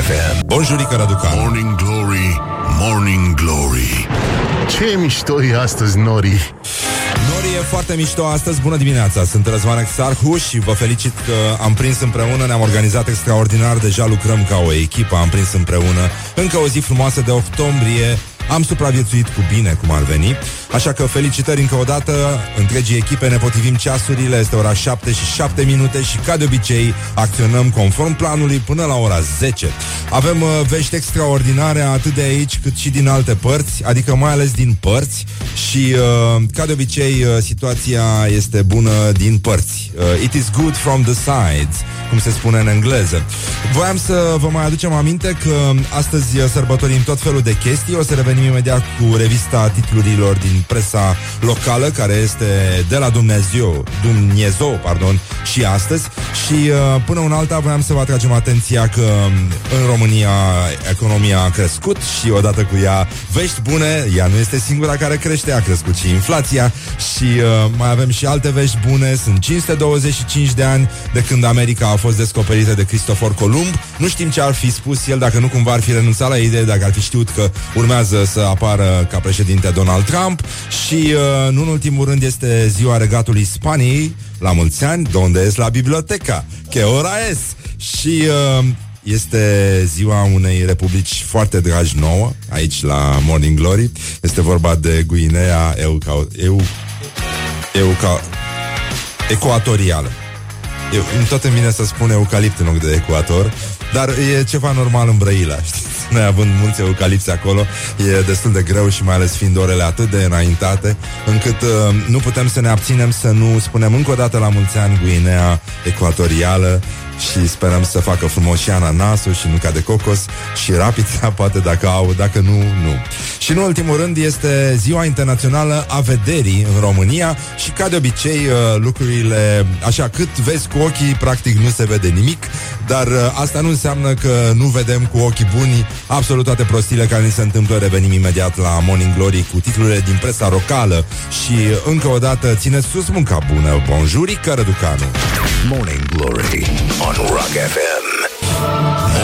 FM. Bonjurică, Raducan. Morning Glory, Morning Glory. Ce mișto e astăzi, Nori. Nori e foarte mișto astăzi, bună dimineața Sunt Răzvan Exarhu și vă felicit că am prins împreună Ne-am organizat extraordinar, deja lucrăm ca o echipă Am prins împreună încă o zi frumoasă de octombrie am supraviețuit cu bine, cum ar veni Așa că felicitări încă o dată. Întregii echipe ne potrivim ceasurile. Este ora 7 și 7 minute Și ca de obicei acționăm conform planului Până la ora 10 Avem uh, vești extraordinare Atât de aici cât și din alte părți Adică mai ales din părți Și uh, ca de obicei uh, situația este bună din părți. Uh, It is good from the sides Cum se spune în engleză. Voiam să vă mai aducem aminte că Astăzi uh, sărbătorim tot felul de chestii. O să revenim venim imediat cu revista titlurilor din presa locală, care este de la Dumnezeu, Dumnezeu, pardon, și astăzi. Și uh, până un alta voiam să vă atragem atenția că um, în România economia a crescut și odată cu ea vești bune, ea nu este singura care crește, a crescut și inflația și uh, mai avem și alte vești bune. Sunt 525 de ani de când America a fost descoperită de Cristofor Columb. Nu știm ce ar fi spus el dacă nu cumva ar fi renunțat la idee, dacă ar fi știut că urmează să apară ca președinte Donald Trump și, uh, nu în ultimul rând, este ziua regatului Spaniei, la mulți ani, donde es la biblioteca, que ora es. Și uh, este ziua unei republici foarte dragi nouă, aici la Morning Glory. Este vorba de Guinea Euca, Eu, Euca, Ecuatorială. Eu, tot îmi vine să spun eucalipt în loc de ecuator, dar e ceva normal în Brăila, știți? Noi având mulți eucalipsi acolo, e destul de greu și mai ales fiind orele atât de înaintate, încât uh, nu putem să ne abținem să nu spunem încă o dată la mulți ani Guinea Ecuatorială și sperăm să facă frumos și ananasul și nuca de cocos și rapița, poate dacă au, dacă nu, nu. Și în ultimul rând este Ziua Internațională a Vederii în România și ca de obicei uh, lucrurile, așa cât vezi cu ochii, practic nu se vede nimic, dar uh, asta nu înseamnă că nu vedem cu ochii buni absolut toate prostiile care ni se întâmplă. Revenim imediat la Morning Glory cu titlurile din presa locală și uh, încă o dată țineți sus munca bună. Bonjurică, Răducanu! Morning Glory on Rock FM.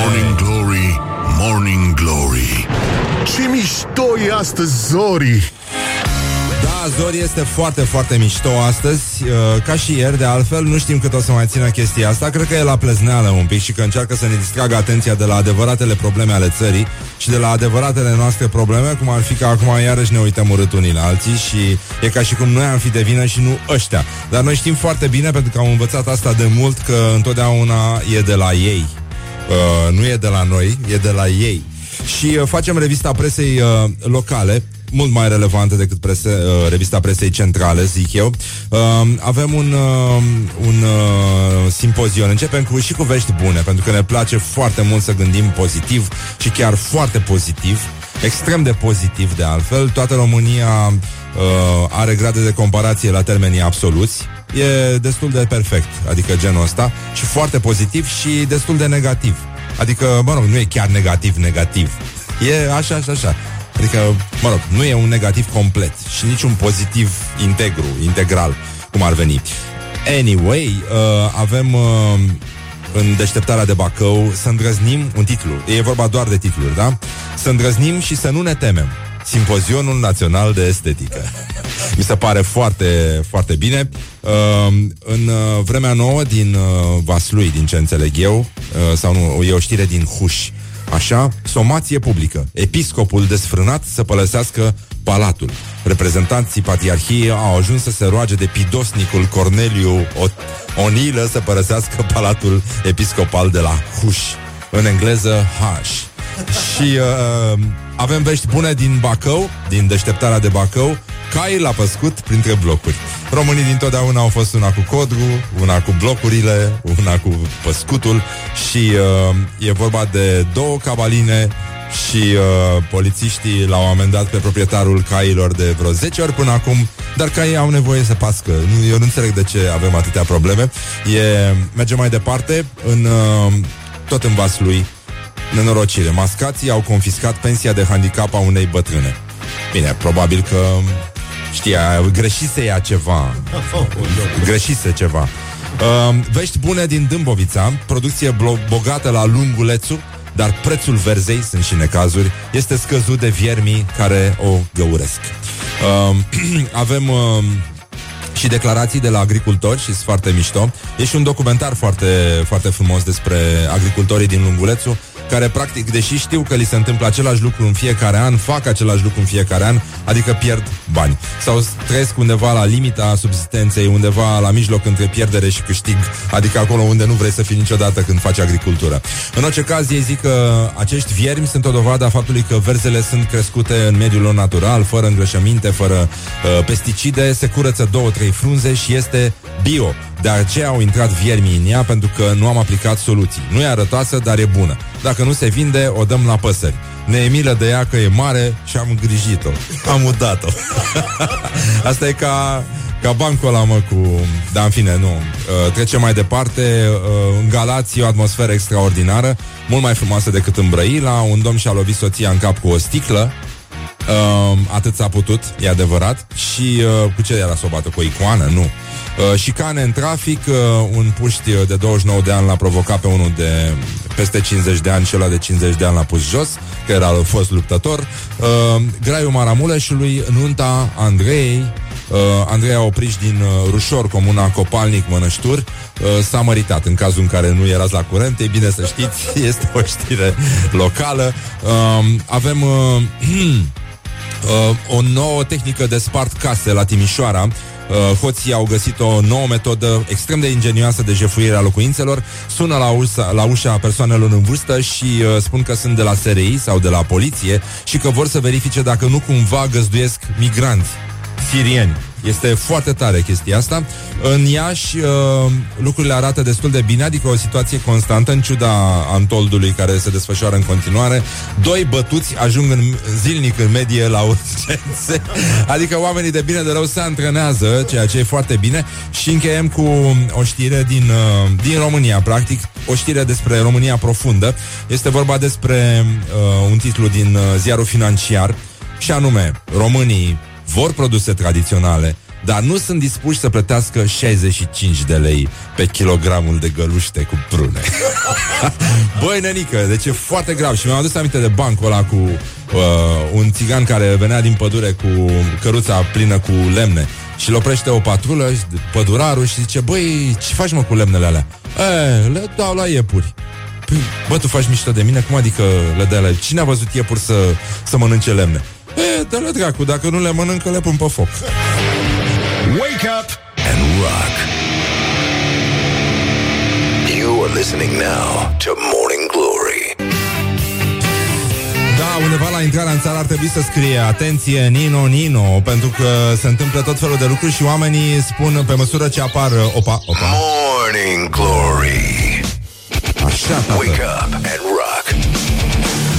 Morning Glory, Morning Glory. Ce mișto e astăzi, Zori. Da, Zori este foarte, foarte mișto astăzi uh, Ca și ieri, de altfel Nu știm cât o să mai țină chestia asta. Cred că e la plezneală un pic Și că încearcă să ne distragă atenția de la adevăratele probleme ale țării Și de la adevăratele noastre probleme Cum ar fi că acum iarăși ne uităm urât unii la alții Și e ca și cum noi am fi de vină și nu ăștia. Dar noi știm foarte bine, pentru că am învățat asta de mult Că întotdeauna e de la ei. Uh, Nu e de la noi, e de la ei. Și uh, facem revista presei uh, locale mult mai relevantă decât prese, uh, revista presei centrale, zic eu. Uh, avem un, uh, un uh, simpozion. Începem cu și cu vești bune, pentru că ne place foarte mult să gândim pozitiv și chiar foarte pozitiv, extrem de pozitiv de altfel. Toată România uh, are grade de comparație la termenii absoluți. E destul de perfect, adică genul ăsta, și foarte pozitiv și destul de negativ. Adică, mă rog, nu e chiar negativ-negativ. E așa, așa, așa. Adică, mă rog, nu e un negativ complet și nici un pozitiv integru, integral, cum ar veni. Anyway, uh, avem uh, în deșteptarea de Bacău să îndrăznim un titlu. E vorba doar de titluri, da? Să îndrăznim și să nu ne temem. Simpozionul Național de Estetică. Mi se pare foarte, foarte bine. Uh, în uh, vremea nouă din uh, Vaslui, din ce înțeleg eu, uh, sau nu, e o știre din Huș, Așa, somație publică. Episcopul desfrânat să părăsească palatul. Reprezentanții patriarhiei au ajuns să se roage de pidosnicul Corneliu Onilă să părăsească palatul episcopal de la Huș. În engleză, Haș. Și uh, avem vești bune din Bacău, din deșteptarea de Bacău, cai la păscut printre blocuri. Românii dintotdeauna au fost una cu codru, una cu blocurile, una cu păscutul și uh, e vorba de două cabaline și uh, polițiștii l-au amendat pe proprietarul cailor de vreo 10 ori până acum, dar caii au nevoie să pască. Eu nu înțeleg de ce avem atâtea probleme. E, mergem mai departe, în, uh, tot în Vaslui, nenorocire. Mascații au confiscat pensia de handicap a unei bătrâne. Bine, probabil că știa, greșise ea ceva. Greșise ceva. Uh, vești bune din Dâmbovița, producție blo- bogată la lungulețul, dar prețul verzei, sunt și necazuri, este scăzut de viermii care o găuresc. Uh, avem... Uh, și declarații de la agricultori și sunt foarte mișto. E și un documentar foarte, foarte frumos despre agricultorii din Lungulețu care practic, deși știu că li se întâmplă același lucru în fiecare an, fac același lucru în fiecare an, adică pierd bani. Sau trăiesc undeva la limita subsistenței, undeva la mijloc între pierdere și câștig, adică acolo unde nu vrei să fii niciodată când faci agricultură. În orice caz, ei zic că acești viermi sunt o dovadă a faptului că verzele sunt crescute în mediul lor natural, fără îngrășăminte, fără uh, pesticide, se curăță două, trei frunze și este bio. De aceea au intrat viermii în ea pentru că nu am aplicat soluții. Nu e arătoasă, dar e bună. Dacă nu se vinde, o dăm la păsări. Ne e milă de ea că e mare și am îngrijit-o. Am udat-o. Asta e ca, ca bancul ăla, mă, cu... Da, în fine, nu. Uh, trecem mai departe. Uh, în Galați e o atmosferă extraordinară, mult mai frumoasă decât în Brăila. Un domn și-a lovit soția în cap cu o sticlă. Uh, atât s-a putut, e adevărat. Și uh, cu ce era să o bată? Cu o icoană? Nu. Uh, șicane în trafic, uh, un puști uh, de 29 de ani l-a provocat pe unul de peste 50 de ani și ăla de 50 de ani l-a pus jos, că era fost luptător. Uh, Graiul Maramuleșului, nunta Andrei, uh, Andrei a oprit din uh, Rușor, comuna Copalnic, Mănăștur, uh, s-a măritat. În cazul în care nu erați la curent, e bine să știți, este o știre locală. Uh, avem... Uh, uh, o nouă tehnică de spart case la Timișoara uh, hoții au găsit o nouă metodă extrem de ingenioasă de jefuire a locuințelor, sună la, ușa, la ușa persoanelor în vârstă și uh, spun că sunt de la SRI sau de la poliție și că vor să verifice dacă nu cumva găzduiesc migranți sirieni. Este foarte tare chestia asta. În Iași uh, lucrurile arată destul de bine, adică o situație constantă în ciuda antoldului care se desfășoară în continuare. Doi bătuți ajung în, zilnic în medie la urgențe. Adică oamenii de bine de rău se antrenează, ceea ce e foarte bine. Și încheiem cu o știre din, uh, din România, practic, o știre despre România profundă. Este vorba despre uh, un titlu din uh, ziarul financiar și anume, românii vor produse tradiționale, dar nu sunt dispuși să plătească 65 de lei pe kilogramul de găluște cu prune. Băi, nenică, deci e foarte grav și mi-am adus aminte de bancul ăla cu uh, un țigan care venea din pădure cu căruța plină cu lemne și îl oprește o patrulă, pădurarul și zice, băi, ce faci mă cu lemnele alea? E, le dau la iepuri. Păi, bă, tu faci mișto de mine? Cum adică le dai la Cine a văzut iepuri să, să mănânce lemne? E, dă-le dracu, dacă nu le mănâncă, le pun pe foc. Wake up and rock. You are listening now to Morning Glory. Da, undeva la intrarea în țară ar trebui să scrie Atenție, Nino, Nino Pentru că se întâmplă tot felul de lucruri Și oamenii spun pe măsură ce apar Opa, opa Morning Glory. Așa, tată. Wake up and rock.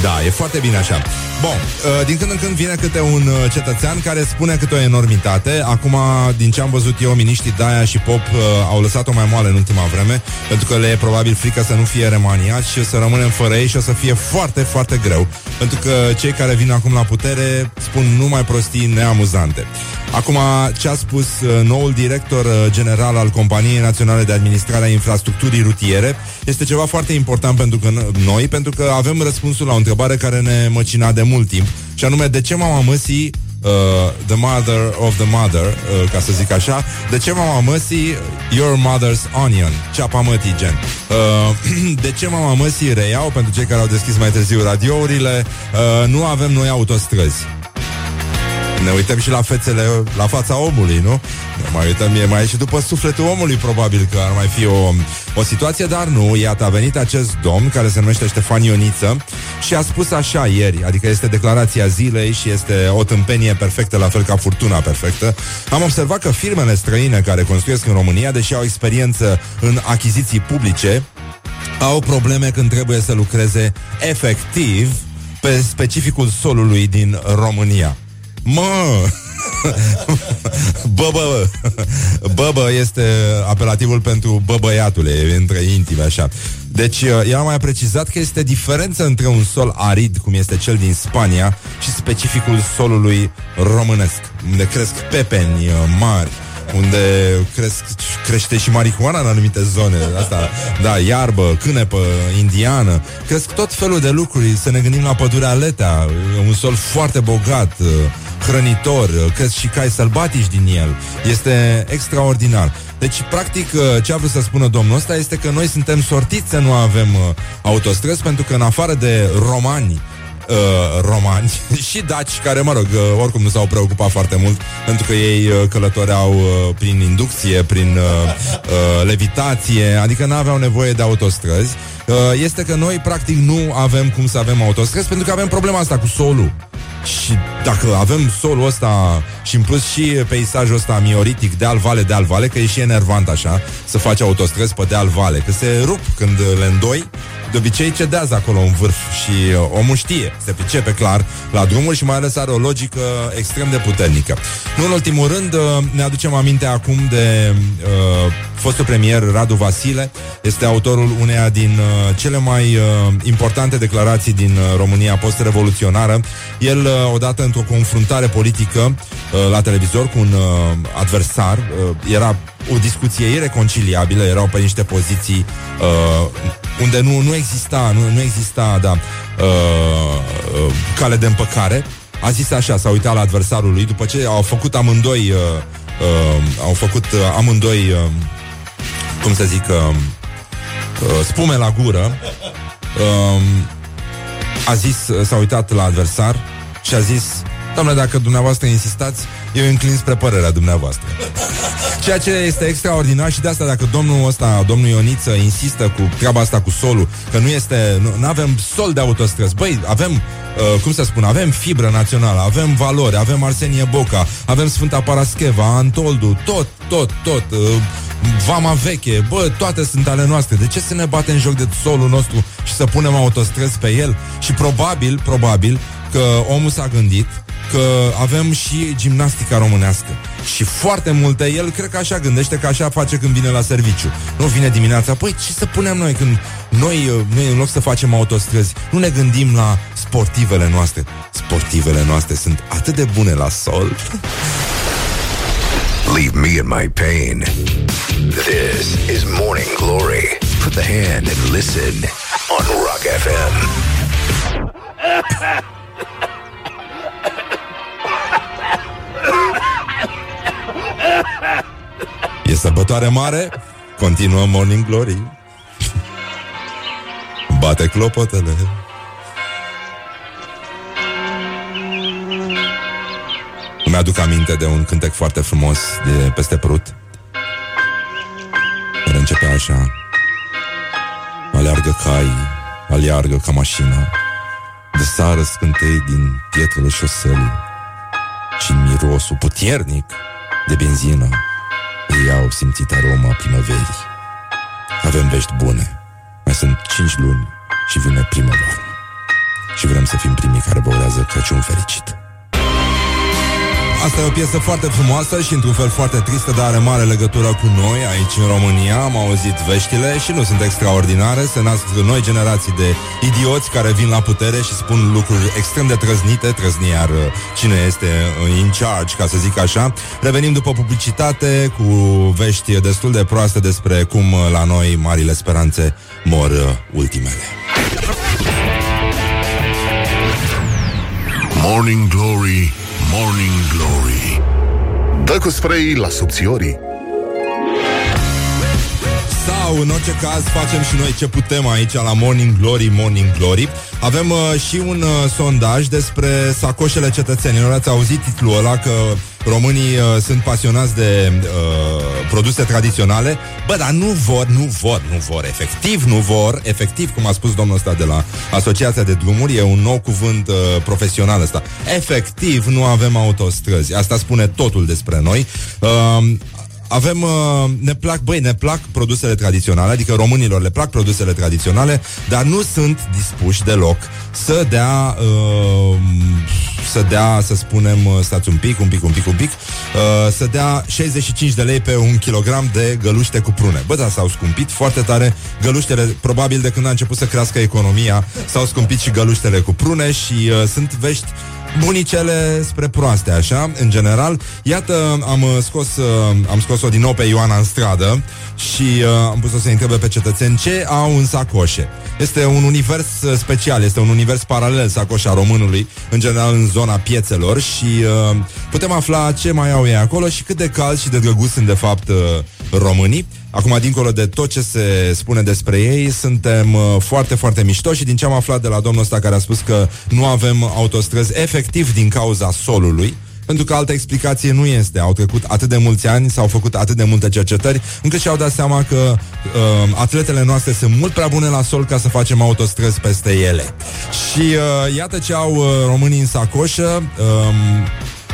Da, e foarte bine așa. Bun, uh, din când în când vine câte un uh, cetățean care spune câte o enormitate. Acum, din ce am văzut eu, miniștrii Daia și Pop uh, au lăsat-o mai moale în ultima vreme, pentru că le e probabil frică să nu fie remaniați și să rămânem fără ei și o să fie foarte, foarte greu. Pentru că cei care vin acum la putere spun numai prostii neamuzante. Acum, ce a spus uh, noul director uh, general al Companiei Naționale de Administrare a Infrastructurii Rutiere este ceva foarte important pentru că n- noi, pentru că avem răspunsul la o întrebare care ne măcina de mult timp, și anume, de ce mama măsii Uh, the mother of the mother, uh, ca să zic așa. De ce mama măsii Your mother's onion, ceapa mătii gen. Uh, de ce mama măsii reiau, pentru cei care au deschis mai târziu radiourile, uh, nu avem noi autostrăzi. Ne uităm și la fețele, la fața omului, nu? Ne mai uităm, e mai și după sufletul omului probabil că ar mai fi o, o situație, dar nu, iată, a venit acest domn care se numește Ștefan Ioniță și a spus așa ieri, adică este declarația zilei și este o tâmpenie perfectă, la fel ca furtuna perfectă. Am observat că firmele străine care construiesc în România, deși au experiență în achiziții publice, au probleme când trebuie să lucreze efectiv pe specificul solului din România. Mă! Băbă, băbă este apelativul pentru băbăiatule, e între intime așa. Deci, el a mai precizat că este diferență între un sol arid, cum este cel din Spania, și specificul solului românesc, unde cresc pepeni uh, mari, unde cresc, crește și marihuana în anumite zone. Asta, da, iarbă, cânepă, indiană. Cresc tot felul de lucruri. Să ne gândim la pădurea Letea, un sol foarte bogat, uh, hrănitor, uh, cresc și cai sălbatici din el. Este extraordinar. Deci, practic, uh, ce a vrut să spună domnul ăsta este că noi suntem sortiți să nu avem autostrăzi, pentru că în afară de romani, uh, romani și daci care, mă rog, uh, oricum nu s-au preocupat foarte mult pentru că ei uh, călătoreau uh, prin inducție, prin uh, uh, levitație, adică nu aveau nevoie de autostrăzi. Uh, este că noi, practic, nu avem cum să avem autostrăzi pentru că avem problema asta cu solul. Și dacă avem solul ăsta și în plus și peisajul ăsta mioritic de alvale de alvale, că e și enervant așa să faci autostrăzi pe de alvale, că se rup când le îndoi de obicei cedează acolo în vârf și uh, omul știe, se pricepe clar la drumuri și mai ales are o logică extrem de puternică. Nu în ultimul rând, uh, ne aducem aminte acum de uh, fostul premier Radu Vasile, este autorul uneia din uh, cele mai uh, importante declarații din uh, România post-revoluționară. El, uh, odată într-o confruntare politică uh, la televizor cu un uh, adversar, uh, era o discuție ireconciliabilă, erau pe niște poziții uh, unde nu, nu exista, nu, nu exista, da, uh, uh, cale de împăcare. A zis așa, s-a uitat la adversarul lui după ce au făcut amândoi, uh, uh, au făcut uh, amândoi, uh, cum să zic, uh, uh, spume la gură. Uh, a zis, s-a uitat la adversar și a zis, Doamne, dacă dumneavoastră insistați, eu înclin spre părerea dumneavoastră. Ceea ce este extraordinar și de asta dacă domnul ăsta, domnul Ioniță, insistă cu treaba asta cu solul, că nu este, nu avem sol de autostrăzi. Băi, avem, uh, cum să spun, avem fibră națională, avem valori, avem Arsenie Boca, avem Sfânta Parascheva, Antoldu, tot, tot, tot, uh, Vama veche, bă, toate sunt ale noastre. De ce să ne batem în joc de solul nostru și să punem autostrăzi pe el? Și probabil, probabil, că omul s-a gândit că avem și gimnastica românească. Și foarte multe, el cred că așa gândește, că așa face când vine la serviciu. Nu vine dimineața, păi ce să punem noi când noi, noi în loc să facem autostrăzi, nu ne gândim la sportivele noastre. Sportivele noastre sunt atât de bune la sol. Leave me in my pain. This is Morning Glory. Put the hand and listen on Rock FM. sărbătoare mare, continuă Morning Glory. Bate clopotele. Îmi aduc aminte de un cântec foarte frumos de peste Prut. Care începea așa. Aleargă cai, aleargă ca mașina, de sară scântei din pietrele șoselei și mirosul puternic de benzină ei au simțit aroma primăverii. Avem vești bune. Mai sunt cinci luni și vine primăvară. Și vrem să fim primii care vă urează Crăciun fericit. Asta e o piesă foarte frumoasă și într-un fel foarte tristă, dar are mare legătură cu noi aici în România. Am auzit veștile și nu sunt extraordinare. Se nasc noi generații de idioți care vin la putere și spun lucruri extrem de trăznite, trăzni iar uh, cine este uh, in charge, ca să zic așa. Revenim după publicitate cu vești destul de proaste despre cum uh, la noi marile speranțe mor ultimele. Morning Glory Morning Glory. Dă cu spray la subțiorii sau, în orice caz, facem și noi ce putem aici la Morning Glory, Morning Glory. Avem uh, și un uh, sondaj despre sacoșele cetățenilor. Ați auzit titlul ăla că românii uh, sunt pasionați de uh, produse tradiționale. Bă, dar nu vor, nu vor, nu vor, efectiv nu vor, efectiv, cum a spus domnul ăsta de la Asociația de Drumuri, e un nou cuvânt uh, profesional ăsta. Efectiv nu avem autostrăzi. Asta spune totul despre noi. Uh, avem, uh, ne plac, băi, ne plac produsele tradiționale, adică românilor le plac produsele tradiționale, dar nu sunt dispuși deloc să dea, uh, să dea, să spunem, uh, stați un pic, un pic, un pic, un pic, uh, să dea 65 de lei pe un kilogram de găluște cu prune. Bă, da, s-au scumpit foarte tare găluștele, probabil de când a început să crească economia, s-au scumpit și găluștele cu prune și uh, sunt vești bunicele spre proaste, așa, în general. Iată, am uh, scos, uh, am scos-o din nou pe Ioana în stradă și uh, am pus-o să întrebe pe cetățeni ce au în sacoșe. Este un univers uh, special, este un univers paralel sacoșa românului, în general în zona piețelor și uh, putem afla ce mai au ei acolo și cât de cald și de drăguț sunt de fapt uh, românii. Acum, dincolo de tot ce se spune despre ei, suntem uh, foarte, foarte mișto și din ce am aflat de la domnul ăsta care a spus că nu avem autostrăzi efectiv din cauza solului, pentru că altă explicație nu este. Au trecut atât de mulți ani, s-au făcut atât de multe cercetări, încât și-au dat seama că uh, atletele noastre sunt mult prea bune la sol ca să facem autostrăzi peste ele. Și uh, iată ce au uh, românii în sacoșă. Uh,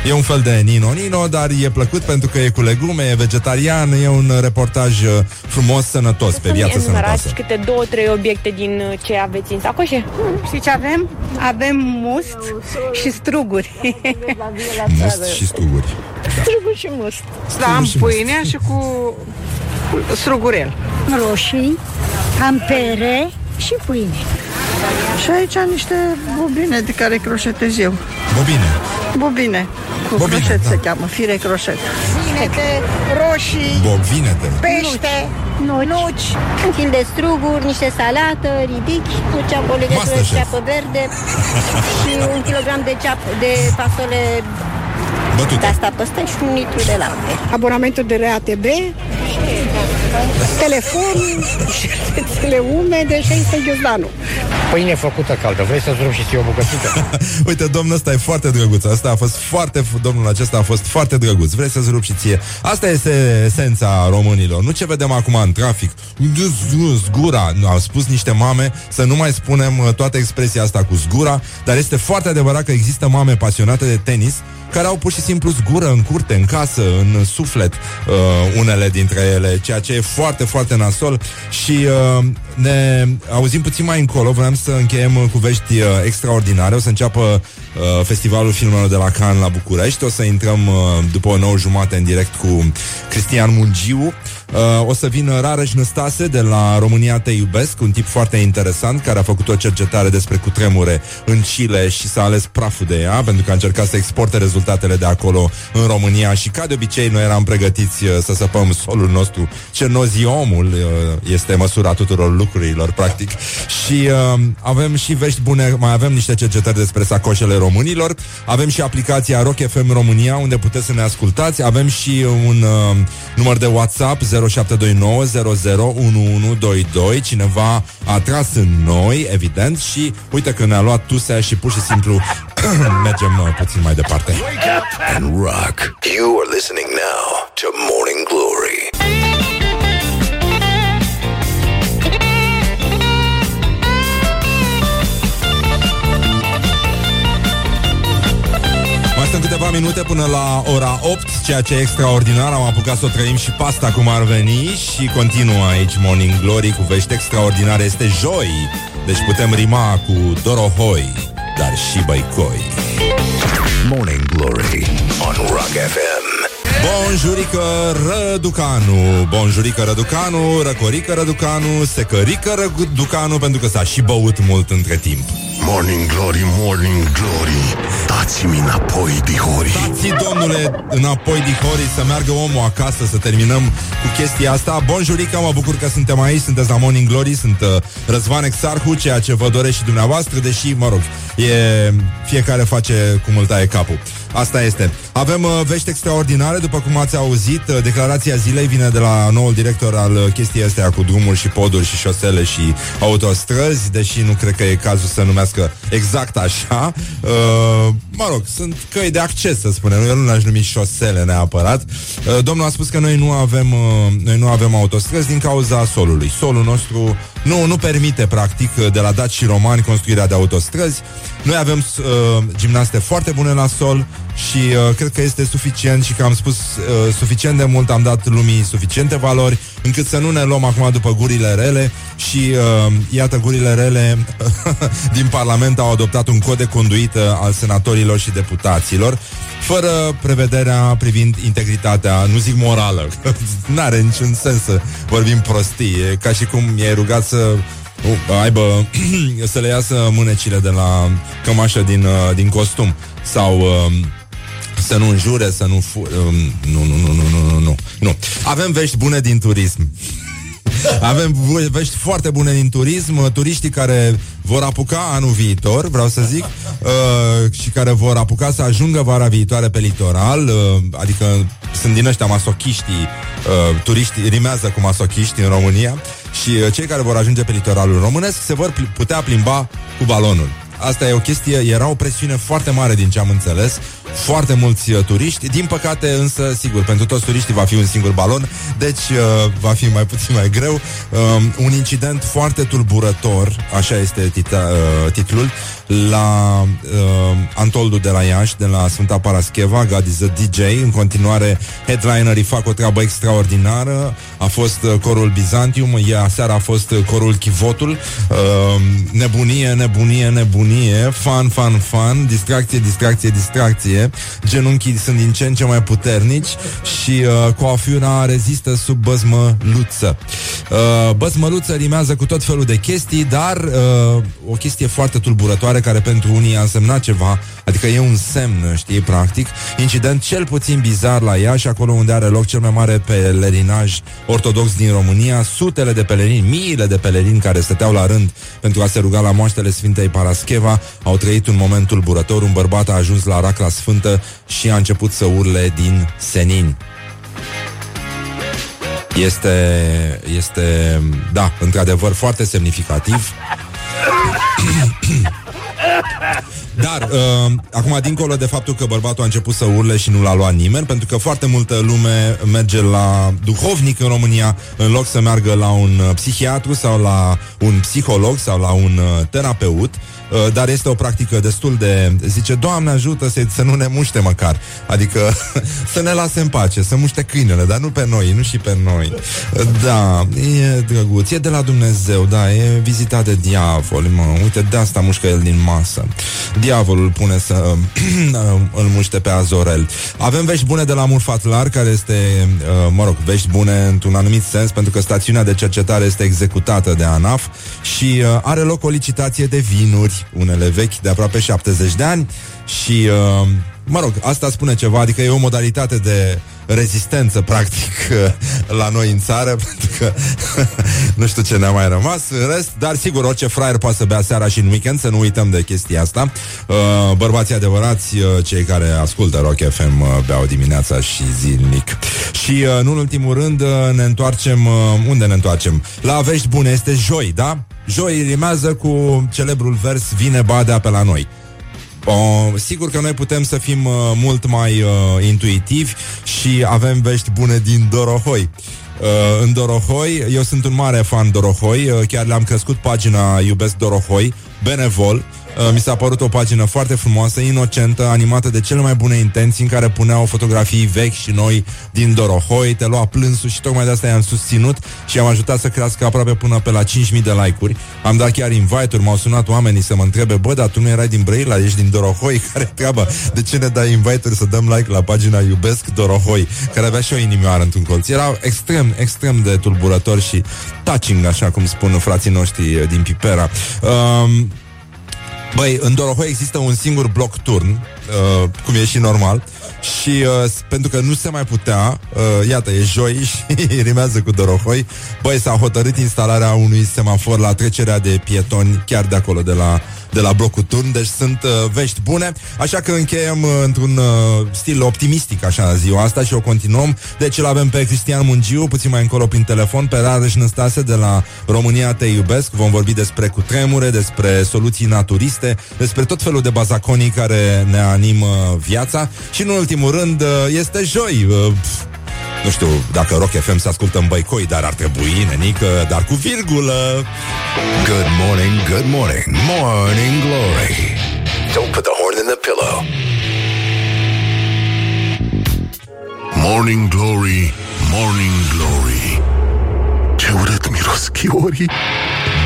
E un fel de nino-nino, dar e plăcut pentru că e cu legume, e vegetarian, e un reportaj uh, frumos, sănătos, pe viață sănătoasă. câte două, trei obiecte din uh, ce aveți în sacoșe? Știi ce avem? Avem must și struguri. Must și struguri. Da. Struguri și must. Da, am pâinea și cu strugurel. Roșii, am pere și pâine. Și aici niște bobine de care croșetez eu. Bobine. Bobine. Cu Bobine, croșet da. se cheamă, fire croșet. Vinete, roșii, Bovinete. pește, Nuci. nuci. Un kil de struguri, niște salată, ridic, o ceapă, o legătură de Masterchef. ceapă verde și un kilogram de ceap de fasole de Bătute. asta păstă și un litru de lapte. Abonamentul de RATB, telefon, șervețele umede și este ghiozdanul. Pâine făcută caldă. Vrei să-ți rup și ție o bucățică? Uite, domnul ăsta e foarte drăguț. Asta a fost foarte, domnul acesta a fost foarte drăguț. Vrei să-ți rup și ție? Asta este esența românilor. Nu ce vedem acum în trafic. Zgura. Nu, Au spus niște mame să nu mai spunem uh, toată expresia asta cu zgura, dar este foarte adevărat că există mame pasionate de tenis care au pur și simplu zgură în curte, în casă, în suflet, uh, unele dintre ele, ceea ce e foarte, foarte nasol. Și uh, ne auzim puțin mai încolo, vreau să încheiem uh, cu vești uh, extraordinare, o să înceapă uh, festivalul filmelor de la Cannes la București, o să intrăm uh, după o nouă jumate în direct cu Cristian Mungiu, Uh, o să vină Rareș Năstase de la România Te Iubesc, un tip foarte interesant care a făcut o cercetare despre cutremure în Chile și s-a ales praful de ea pentru că a încercat să exporte rezultatele de acolo în România și ca de obicei noi eram pregătiți uh, să săpăm solul nostru. Cernoziomul uh, este măsura tuturor lucrurilor, practic. Și uh, avem și vești bune, mai avem niște cercetări despre sacoșele românilor, avem și aplicația Rock FM România unde puteți să ne ascultați, avem și un uh, număr de WhatsApp 0729001122 Cineva a tras în noi, evident Și uite că ne-a luat tusea și pur și simplu Mergem uh, puțin mai departe and rock. You are listening now to Morning Glory. Câteva minute până la ora 8 Ceea ce e extraordinar Am apucat să o trăim și pasta cum ar veni Și continuă aici Morning Glory Cu vești extraordinare. Este joi Deci putem rima cu Dorohoi Dar și băicoi. Morning Glory on Rock FM. Bonjurică Răducanu Bonjurică Răducanu Răcorică Răducanu Secărică Răducanu Pentru că s-a și băut mult între timp Morning Glory, Morning Glory. Dați-mi înapoi, dihori. Dați domnule înapoi dihori Să meargă omul acasă Să terminăm cu chestia asta. Bonjurică, mă bucur că suntem aici Sunteți la Morning Glory Sunt uh, Răzvan Exarhu Ceea ce vă doresc și dumneavoastră Deși, mă rog, e, fiecare face cum îl taie capul. Asta este. Avem uh, vești extraordinare, după cum ați auzit, uh, declarația zilei vine de la noul director al uh, chestiei astea cu drumuri și poduri și șosele și autostrăzi, deși nu cred că e cazul să numească exact așa. Uh, mă rog, sunt căi de acces, să spunem. Eu nu l-aș numi șosele neapărat. Uh, domnul a spus că noi nu avem uh, noi nu avem autostrăzi din cauza solului. Solul nostru nu, nu permite, practic, de la daci și romani construirea de autostrăzi. Noi avem uh, gimnaste foarte bune la sol și uh, cred că este suficient și că am spus uh, suficient de mult, am dat lumii suficiente valori, încât să nu ne luăm acum după gurile rele. Și uh, iată gurile rele din Parlament au adoptat un cod de conduită al senatorilor și deputaților fără prevederea privind integritatea, nu zic morală, n-are niciun sens să vorbim prostii, e ca și cum i-ai rugat să uh, aibă să le iasă mânecile de la cămașă din, uh, din costum. Sau uh, să nu înjure, să nu fu- um, nu, nu, nu, nu, nu, nu, nu. Avem vești bune din turism. Avem vești foarte bune din turism, turiștii care vor apuca anul viitor, vreau să zic, uh, și care vor apuca să ajungă vara viitoare pe litoral, uh, adică sunt din ăștia masochiștii, uh, turiști rimează cu masochiști în România, și uh, cei care vor ajunge pe litoralul românesc se vor pl- putea plimba cu balonul. Asta e o chestie, era o presiune foarte mare din ce am înțeles Foarte mulți uh, turiști. Din păcate însă, sigur, pentru toți turiștii va fi un singur balon Deci uh, va fi mai puțin mai greu. Uh, Un incident foarte tulburător Așa este tita, uh, titlul La uh, Antoldu de la Iași De la Sfânta Parascheva God is a DJ În continuare headlinerii fac o treabă extraordinară. A fost uh, corul Bizantium Ea seara a fost uh, corul Chivotul. Uh, Nebunie, nebunie, nebunie. Fan, fan, fan. Distracție, distracție, distracție. Genunchii sunt din ce în ce mai puternici Și uh, coafiura rezistă sub băzmăluță. Uh, Băzmăluță rimează cu tot felul de chestii Dar uh, o chestie foarte tulburătoare Care pentru unii a însemnat ceva Adică e un semn, știi, practic Incident cel puțin bizar la Iași Acolo unde are loc cel mai mare pelerinaj Ortodox din România Sutele de pelerini, miile de pelerini Care stăteau la rând pentru a se ruga la moaștele Sfintei Parascheva Au trăit un moment tulburător Un bărbat a ajuns la racla sfântă Și a început să urle din senin este, este, da, într-adevăr foarte semnificativ Dar, uh, acum, dincolo de faptul că bărbatul a început să urle și nu l-a luat nimeni, pentru că foarte multă lume merge la duhovnic în România, în loc să meargă la un uh, psihiatru sau la un psiholog sau la un uh, terapeut, uh, dar este o practică destul de... Zice, Doamne ajută să, să nu ne muște măcar. Adică să ne lase în pace, să muște câinele, dar nu pe noi, nu și pe noi. Da, e drăguț, e de la Dumnezeu, da, e vizitat de diavol, mă. Uite, de asta mușcă el din masă. Diavolul pune să îl muște pe Azorel. Avem vești bune de la Murfatlar, care este, uh, mă rog, vești bune într-un anumit sens, pentru că stațiunea de cercetare este executată de ANAF și uh, are loc o licitație de vinuri, unele vechi de aproape 70 de ani și, uh, mă rog, asta spune ceva, adică e o modalitate de rezistență, practic, la noi în țară, pentru că nu știu ce ne-a mai rămas în rest, dar sigur, orice fraier poate să bea seara și în weekend, să nu uităm de chestia asta. Uh, bărbații adevărați, uh, cei care ascultă Rock FM, uh, beau dimineața și zilnic. Și, nu în ultimul rând, ne întoarcem, unde ne întoarcem? La vești bune, este joi, da? Joi rimează cu celebrul vers Vine badea pe la noi. Uh, sigur că noi putem să fim uh, mult mai uh, intuitivi și avem vești bune din Dorohoi. Uh, în Dorohoi, eu sunt un mare fan Dorohoi, uh, chiar le-am crescut pagina Iubesc Dorohoi, Benevol, Uh, mi s-a părut o pagină foarte frumoasă, inocentă, animată de cele mai bune intenții, în care puneau fotografii vechi și noi din Dorohoi, te lua plânsul și tocmai de asta i-am susținut și am ajutat să crească aproape până pe la 5.000 de like-uri. Am dat chiar invite-uri, m-au sunat oamenii să mă întrebe, bă, dar tu nu erai din Brăila, ești din Dorohoi, care treaba? De ce ne dai invite-uri să dăm like la pagina Iubesc Dorohoi, care avea și o inimioară într-un colț? Era extrem, extrem de tulburător și touching, așa cum spun frații noștri din Pipera. Um, Băi, în Dorohoi există un singur bloc turn, uh, cum e și normal, și uh, pentru că nu se mai putea, uh, iată, e joi și rimează cu Dorohoi, băi, s-a hotărât instalarea unui semafor la trecerea de pietoni chiar de acolo, de la de la blocul turn, deci sunt uh, vești bune, așa că încheiem uh, într-un uh, stil optimistic așa ziua asta și o continuăm. Deci îl avem pe Cristian Mungiu, puțin mai încolo prin telefon, pe Rareș Năstase de la România Te Iubesc. Vom vorbi despre cutremure, despre soluții naturiste, despre tot felul de bazaconii care ne animă viața și în ultimul rând uh, este joi. Uh, nu știu dacă Rock FM se ascultă în băicoi, dar ar trebui, nenică, dar cu virgulă. Good morning, good morning, morning glory. Don't put the horn in the pillow. Morning Glory, Morning Glory Ce urât miros chiorii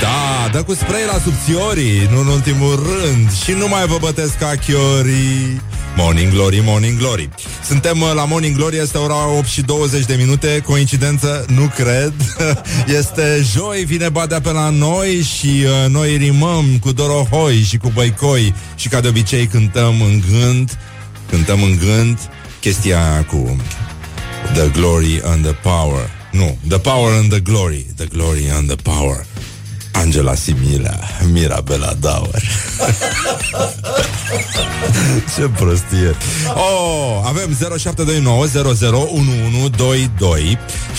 Da, dă cu spray la subțiorii, nu în ultimul rând. Și nu mai vă bătesc ca chiorii Morning Glory, Morning Glory. Suntem uh, la Morning Glory, este ora 8 și 20 de minute. Coincidență? Nu cred. Este joi, vine badea pe la noi Și uh, noi rimăm cu Dorohoi și cu Băicoi. Și ca de obicei cântăm în gând Cântăm în gând Chestia cu The glory and the power. Nu, the power and the glory. The glory and the power Angela Simila, Mirabela Dauer Ce prostie. Oh, Avem 0729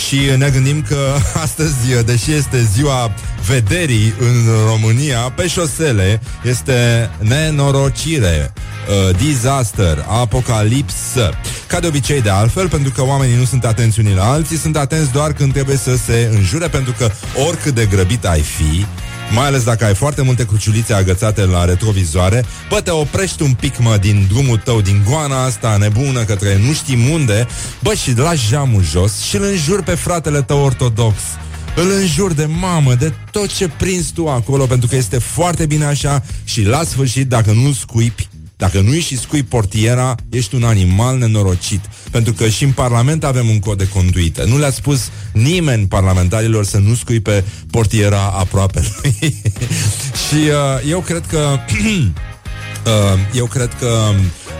Și ne gândim că astăzi Deși este ziua vederii în România Pe șosele este nenorocire uh, disaster, apocalipsă. Ca de obicei de altfel, pentru că oamenii nu sunt atenți unii la alții, sunt atenți doar când trebuie să se înjure, pentru că oricât de grăbit ai fi, mai ales dacă ai foarte multe cruciulițe agățate la retrovizoare, bă, te oprești un pic, mă, din drumul tău, din goana asta nebună către nu știm unde, bă, și lași geamul jos și îl înjuri pe fratele tău ortodox. Îl înjur de mamă, de tot ce prins tu acolo, pentru că este foarte bine așa și la sfârșit, dacă nu scuipi, dacă nu și scui portiera, ești un animal nenorocit. Pentru că și în Parlament avem un cod de conduită. Nu le-a spus nimeni parlamentarilor să nu scui pe portiera aproape lui. și uh, eu cred că... uh, eu cred că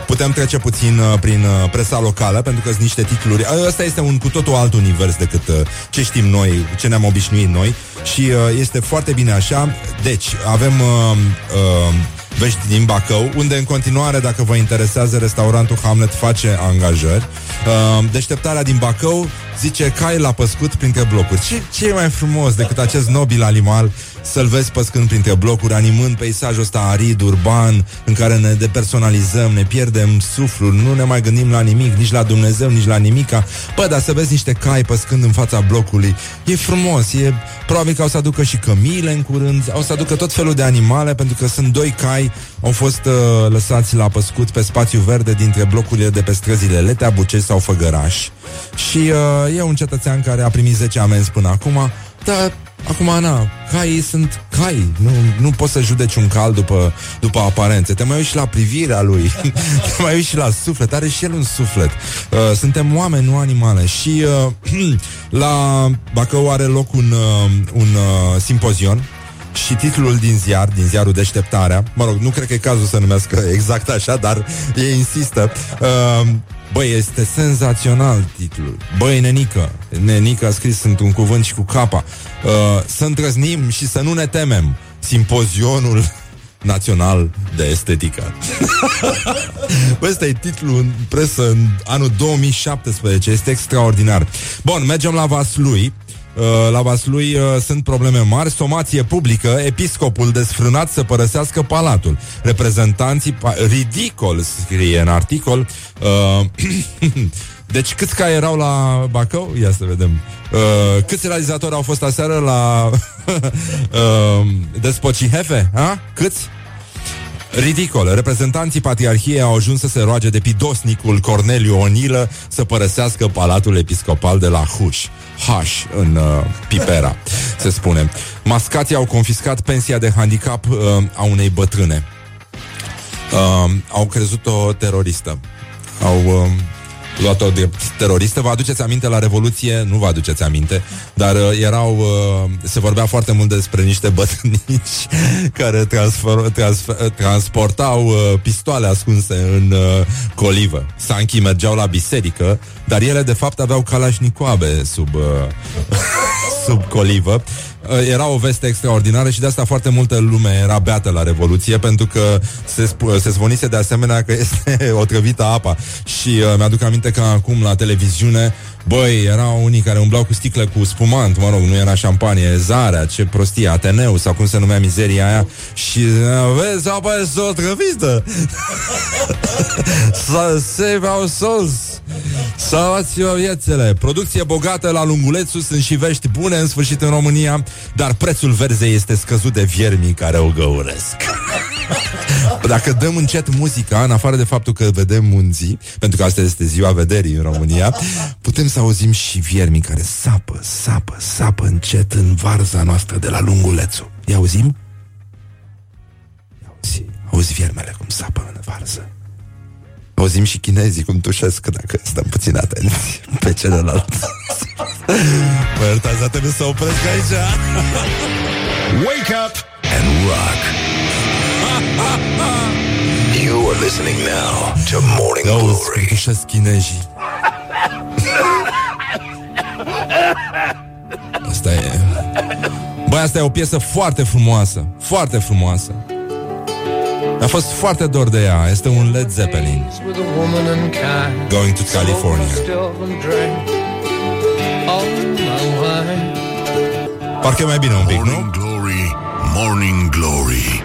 putem trece puțin uh, prin uh, presa locală, pentru că sunt niște titluri. Uh, ăsta este un cu totul alt univers decât uh, ce știm noi, ce ne-am obișnuit noi și uh, este foarte bine așa. Deci, avem uh, uh, vești din Bacău, unde în continuare, dacă vă interesează, restaurantul Hamlet face angajări. Uh, deșteptarea din Bacău zice cai la păscut printre blocuri. Ce, ce e mai frumos decât acest nobil animal să-l vezi păscând printre blocuri, animând peisajul ăsta arid, urban, în care ne depersonalizăm, ne pierdem suflul, nu ne mai gândim la nimic, nici la Dumnezeu, nici la nimica. Bă, dar să vezi niște cai păscând în fața blocului, e frumos, e probabil că au să aducă și cămile în curând, au să aducă tot felul de animale, pentru că sunt doi cai, au fost uh, lăsați la păscut pe spațiu verde dintre blocurile de pe străzile Letea, Bucesi sau Făgăraș. Și uh, e un cetățean care a primit 10 amenzi până acum, dar Acum, na, caii sunt cai. Nu, nu poți să judeci un cal după, după aparențe. Te mai uiți și la privirea lui. Te mai uiți și la suflet. Are și el un suflet. Uh, Suntem oameni, nu animale. Și uh, la Bacău are loc un, uh, un uh, simpozion. Și titlul din ziar, din ziarul Deșteptarea, mă rog, nu cred că e cazul să numească exact așa, dar ei insistă, uh, Băi, este senzațional titlul. Băi, nenică. Nenică a scris într-un cuvânt și cu capa. Uh, să îndrăznim și să nu ne temem. Simpozionul Național de Estetică. Băi, ăsta e titlul în presă în anul 2017. Este extraordinar. Bun, mergem la Vaslui. Uh, la Vaslui uh, sunt probleme mari, somație publică, episcopul desfrânat să părăsească palatul. Reprezentanții, pa- ridicol, scrie în articol, uh, Deci câți ca erau la Bacău? Ia să vedem. Uh, câți realizatori au fost aseară la uh, Despocii Hefe? Ha? Câți? Ridicol. Reprezentanții patriarhiei au ajuns să se roage de pidosnicul Corneliu Onilă să părăsească palatul episcopal de la Huș. H în uh, Pipera, se spune. Mascații au confiscat pensia de handicap uh, a unei bătrâne. Uh, au crezut-o teroristă. Au... Uh, luat-o de teroristă. Vă aduceți aminte la Revoluție? Nu vă aduceți aminte, dar uh, erau, uh, se vorbea foarte mult despre niște bătrânici care transfer, transfer, transportau uh, pistoale ascunse în uh, colivă. Sanchi mergeau la biserică, dar ele de fapt aveau calașnicoabe sub, uh, sub colivă Uh, era o veste extraordinară și de asta foarte multă lume era beată la Revoluție pentru că se, sp- se zvonise de asemenea că este otrăvită apa și uh, mi-aduc aminte că acum la televiziune Băi, erau unii care umblau cu sticle cu spumant, mă rog, nu era șampanie, zarea, ce prostie, Ateneu sau cum se numea mizeria aia și uh, vezi, apa este o trăvită. Să save our souls. Salvați-vă viețele. Producție bogată la lungulețul, sunt și vești bune în sfârșit în România, dar prețul verzei este scăzut de viermii care o găuresc. Dacă dăm încet muzica, în afară de faptul că vedem munții, pentru că asta este ziua vederii în România, putem să auzim și viermii care sapă, sapă, sapă încet în varza noastră de la lungulețul. Ia auzim? Ia auzi, auzi viermele cum sapă în varză. Auzim și chinezii cum tușesc dacă stăm puțin atenți pe celălalt. Mă iertați, dar trebuie să opresc aici. Wake up and rock. You are listening now to Morning Auzi cum Glory. tușesc chinezii. Asta e... Băi, asta e o piesă foarte frumoasă. Foarte frumoasă. A fost foarte dor de ea. Este un Led Zeppelin. Going to California. Parcă e mai bine un pic, nu? Morning Glory, Morning Glory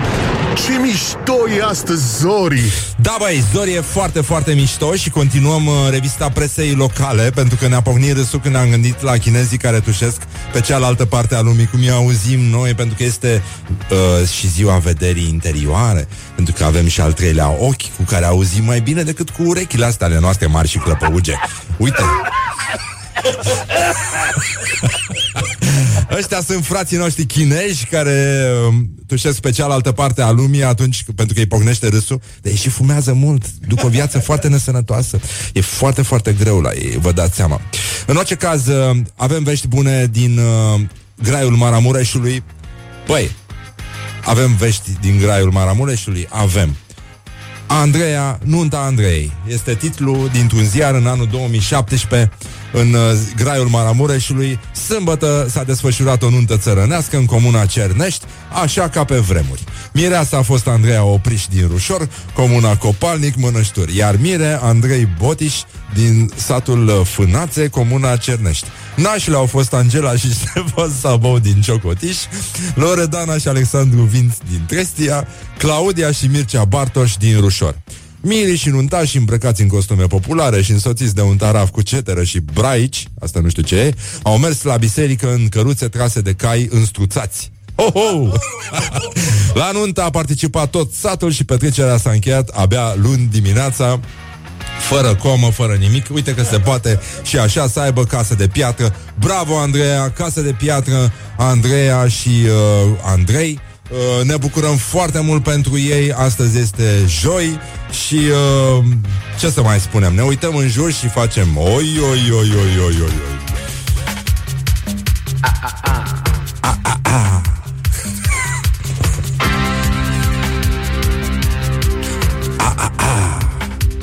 Ce mișto e astăzi, Zori Da, băi, Zori e foarte, foarte mișto și continuăm uh, revista presei locale pentru că ne-a pornit râsul când am gândit la chinezii care tușesc pe cealaltă parte a lumii, cum îi auzim noi, pentru că este uh, și ziua vederii interioare, pentru că avem și al treilea ochi cu care auzim mai bine decât cu urechile astea ale noastre mari și clăpăuge. Uite! Ăștia sunt frații noștri chinezi care um, tușesc pe cealaltă parte a lumii atunci pentru că îi pocnește râsul, dar ei și fumează mult, duc o viață foarte nesănătoasă. E foarte, foarte greu la ei, vă dați seama. În orice caz, uh, avem vești bune din uh, graiul Maramureșului. Băi, avem vești din graiul Maramureșului? Avem. Andreea, nunta Andrei. Este titlul dintr-un ziar în anul 2017 în uh, graiul Maramureșului. Sâmbătă s-a desfășurat o nuntă țărănească în comuna Cernești, așa ca pe vremuri. Mireasa a fost Andreea Opriș din Rușor, comuna Copalnic, Mănășturi, iar Mire Andrei Botiș din satul uh, Fânațe, comuna Cernești. Nașile au fost Angela și Ștefan Sabou din Ciocotiș, Loredana și Alexandru Vinț din Trestia, Claudia și Mircea Bartoș din Rușor. Mirii și nuntași îmbrăcați în costume populare și însoțiți de un taraf cu ceteră și braici, asta nu știu ce e, au mers la biserică în căruțe trase de cai înstruțați. Ho, ho! la nuntă a participat tot satul și petrecerea s-a încheiat abia luni dimineața fără comă, fără nimic. Uite că se poate și așa să aibă casă de piatră. Bravo, Andreea, casă de piatră, Andreea și uh, Andrei. Uh, ne bucurăm foarte mult pentru ei. Astăzi este joi și uh, ce să mai spunem? Ne uităm în jur și facem oi, oi, oi, oi, oi, oi, oi.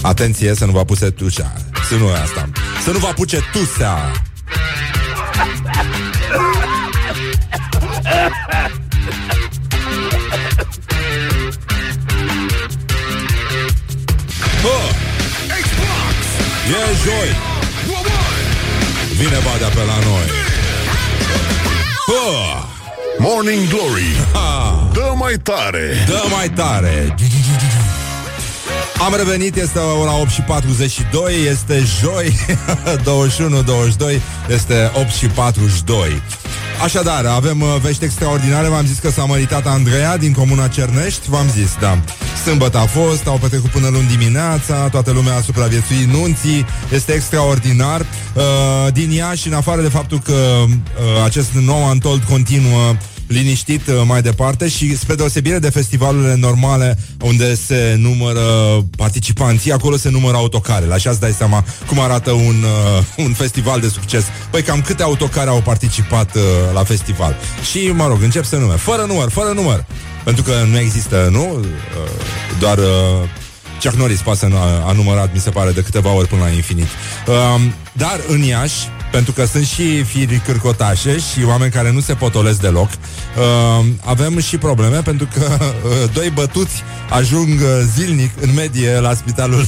Atenție să nu vă apuce tușa Să nu asta Să nu vă apuce tusea E joi. Vine badea pe la noi. Bă! Morning Glory. Dă mai tare. Dă mai tare. Am revenit, este ora 8 și 42 Este joi 21-22 Este 8 și 42 Așadar, avem uh, vești extraordinare V-am zis că s-a măritat Andreea din comuna Cernești V-am zis, da Sâmbătă a fost, au petrecut până luni dimineața Toată lumea a supraviețuit nunții Este extraordinar. Uh, Din ea și în afară de faptul că uh, Acest nou antold continuă liniștit uh, mai departe și spre deosebire de festivalurile normale unde se numără participanții, acolo se numără autocarele. Așa îți dai seama cum arată un, uh, un festival de succes. Păi cam câte autocare au participat uh, la festival. Și, mă rog, încep să nume. Fără număr, fără număr. Pentru că nu există, nu? Uh, doar... Uh, Chuck Norris pasă a, a numărat, mi se pare, de câteva ori până la infinit. Um, dar în Iași, pentru că sunt și firi cârcotașe și oameni care nu se potolesc deloc, um, avem și probleme pentru că uh, doi bătuți ajung uh, zilnic în medie la spitalul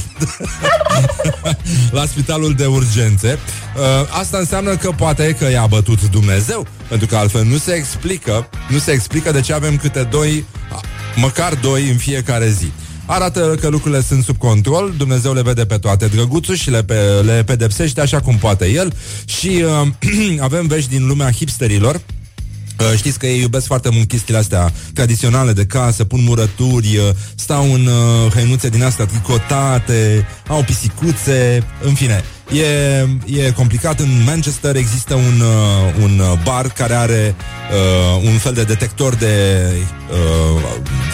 la spitalul de urgențe. Uh, asta înseamnă că poate că i-a bătut Dumnezeu, pentru că altfel nu se explică, nu se explică de ce avem câte doi, măcar doi în fiecare zi. Arată că lucrurile sunt sub control, Dumnezeu le vede pe toate drăguțul și le, pe, le pedepsește așa cum poate el și uh, avem vești din lumea hipsterilor Uh, știți că ei iubesc foarte mult chestiile astea tradiționale de casă, pun murături, uh, stau în uh, hăinuțe din astea tricotate, au pisicuțe, în fine. E, e complicat. În Manchester există un, uh, un bar care are uh, un fel de detector de uh,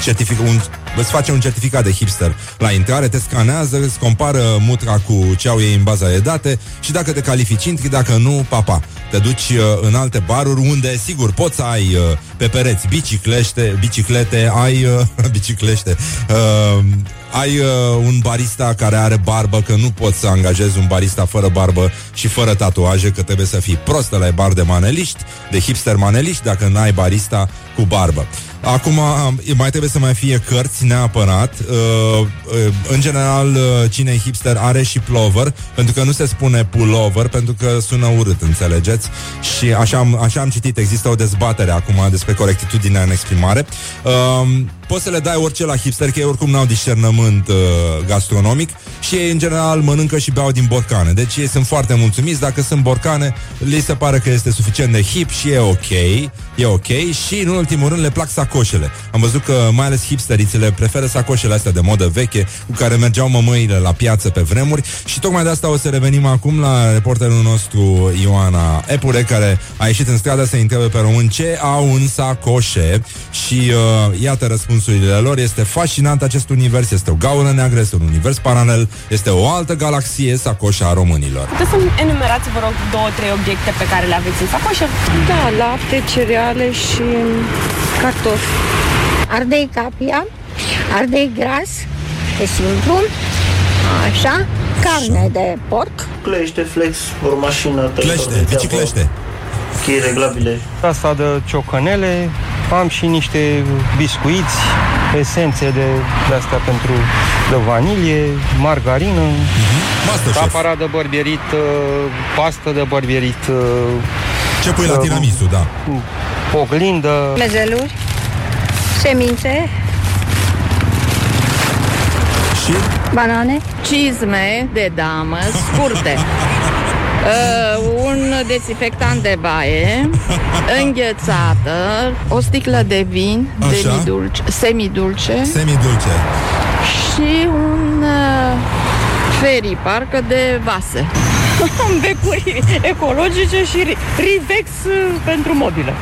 certific, un, îți face un certificat de hipster la intrare, te scanează, îți compară mutra cu ce au ei în baza de date și dacă te califici, intri, dacă nu, papa. Te duci uh, în alte baruri unde, sigur, poți să ai uh, pe pereți biciclește, biciclete, ai uh, biciclește, uh, ai uh, un barista care are barbă, că nu poți să angajezi un barista fără barbă și fără tatuaje, că trebuie să fii prost la bar de maneliști, de hipster maneliști, dacă n-ai barista cu barbă. Acum mai trebuie să mai fie cărți neapărat. Uh, uh, în general, uh, cine e hipster are și plover, pentru că nu se spune pullover, pentru că sună urât, înțelegeți? Și așa am, așa am citit, există o dezbatere acum despre corectitudinea în exprimare. Uh, poți să le dai orice la hipster, că ei oricum n-au discernământ uh, gastronomic și ei în general mănâncă și beau din borcane. Deci ei sunt foarte mulțumiți, dacă sunt borcane, li se pare că este suficient de hip și e ok, e ok și în ultimul rând le plac sacoșele. Am văzut că mai ales hipsterițele preferă sacoșele astea de modă veche cu care mergeau mămăile la piață pe vremuri și tocmai de asta o să revenim acum la reporterul nostru Ioana Epure care a ieșit în stradă să întrebe pe român ce au în sacoșe și uh, iată răspunsurile lor. Este fascinant acest univers, este o gaură neagră, este un univers paralel, este o altă galaxie, sacoșa a românilor. Puteți să enumerați, vă rog, două, trei obiecte pe care le aveți în sacoșă? Da, lapte, cereale și cartofi. Ardei capia, ardei gras, e simplu, așa, carne de porc, Clește, flex, o mașină, telefon Clește, de ceapă, biciclește. Chei reglabile. Asta de ciocanele, am și niște biscuiți, esențe de, de astea pentru de vanilie, margarină, Masterchef. aparat de bărbierit, uh, pastă de bărbierit, uh, Ce pui la tiramisu, da. oglindă, Mezeluri, semințe, Și banane, Cizme de damă scurte. Uh, un dezinfectant de baie, înghețată, o sticlă de vin Așa. semidulce, semidulce semidulce. și un uh, ferii, parcă de vase. becuri ecologice și ri- Rivex uh, pentru mobile.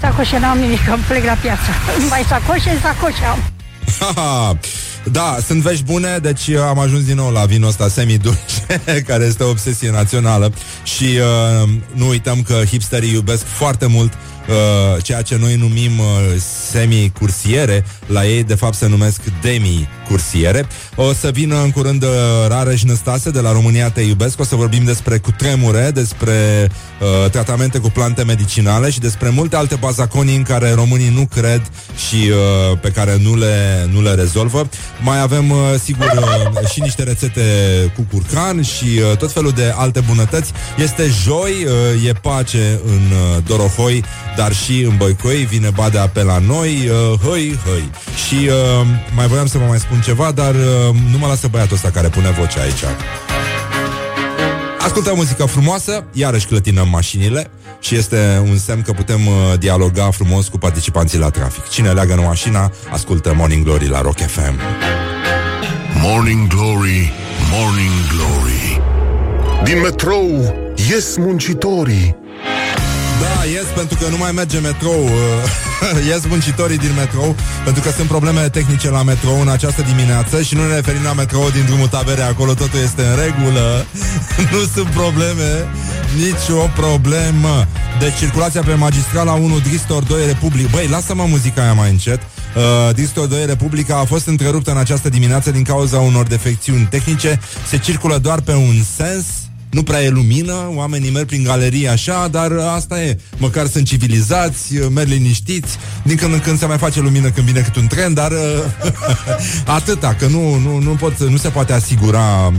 Sacoșe n-am nimic, că plec la piață. Numai sacoșe, sacoșe am. Haha. Da, sunt vești bune, deci uh, am ajuns din nou la vinul ăsta semi-dulce, care este o obsesie națională și uh, nu uităm că hipsterii iubesc foarte mult uh, ceea ce noi numim uh, semi-cursiere, la ei de fapt se numesc demi-cursiere. O să vină în curând uh, Rareș Năstase de la România Te Iubesc, o să vorbim despre cutremure, despre uh, tratamente cu plante medicinale și despre multe alte bazaconii în care românii nu cred și uh, pe care nu le, nu le rezolvă. Mai avem, uh, sigur, uh, și niște rețete cu curcan și uh, tot felul de alte bunătăți. Este joi, uh, e pace în uh, Dorohoi, dar și în Băicoi, vine badea pe la noi, uh, hăi, hăi. Și uh, mai voiam să vă mai spun ceva, dar uh, nu mă lasă băiatul ăsta care pune vocea aici. Ascultăm muzică frumoasă, iarăși clătinăm mașinile și este un semn că putem uh, dialoga frumos cu participanții la trafic. Cine leagă în mașina, ascultă Morning Glory la Rock FM. Morning Glory, Morning Glory Din metrou ies muncitorii Da, ies pentru că nu mai merge metrou uh, Ies muncitorii din metrou Pentru că sunt probleme tehnice la metrou în această dimineață Și nu ne referim la metrou din drumul tabere Acolo totul este în regulă. Nu sunt probleme Nici o problemă. Deci circulația pe magistrala 1 Dristor 2 Republic Băi, lasă-mă muzica aia mai încet. Uh, Dristor 2 Republica a fost întreruptă în această dimineață din cauza unor defecțiuni tehnice. Se circulă doar pe un sens nu prea e lumină, oamenii merg prin galerie așa, dar asta e. Măcar sunt civilizați, merg liniștiți, din când în când se mai face lumină când vine cât un tren, dar uh, atâta, că nu, nu, nu, pot, nu se poate asigura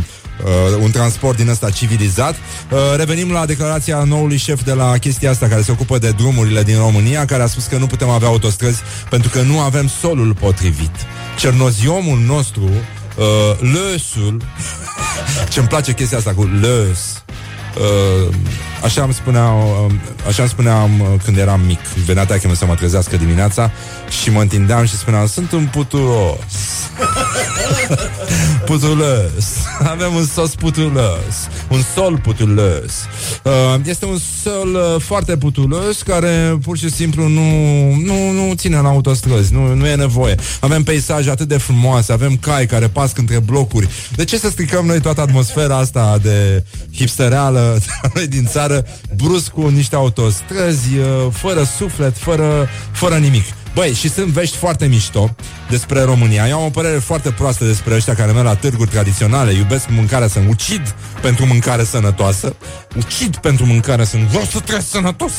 uh, un transport din ăsta civilizat. Uh, revenim la declarația noului șef de la chestia asta care se ocupă de drumurile din România, care a spus că nu putem avea autostrăzi pentru că nu avem solul potrivit. Cernoziomul nostru, uh, lăsul, ce-mi place chestia asta cu lăs, uh, Așa îmi spuneau, um, așa îmi spuneam uh, când eram mic. Venea taică să mă trezească dimineața și mă întindeam și spuneam, sunt un putulos. putulos. Avem un sos putulos. Un sol putulos. Uh, Este un sol uh, foarte putulos care pur și simplu nu, nu, nu ține la autostrăzi. Nu, nu e nevoie. Avem peisaje atât de frumoase, avem cai care pasc între blocuri. De ce să stricăm noi toată atmosfera asta de hipstereală noi din țară brusc cu niște autostrăzi, uh, fără suflet, fără, fără nimic? Băi, și sunt vești foarte mișto despre România. Eu am o părere foarte proastă despre ăștia care merg la târguri tradiționale, iubesc mâncarea să ucid pentru mâncare sănătoasă, ucid pentru mâncare sănătoasă. Vreau să trăiesc sănătos!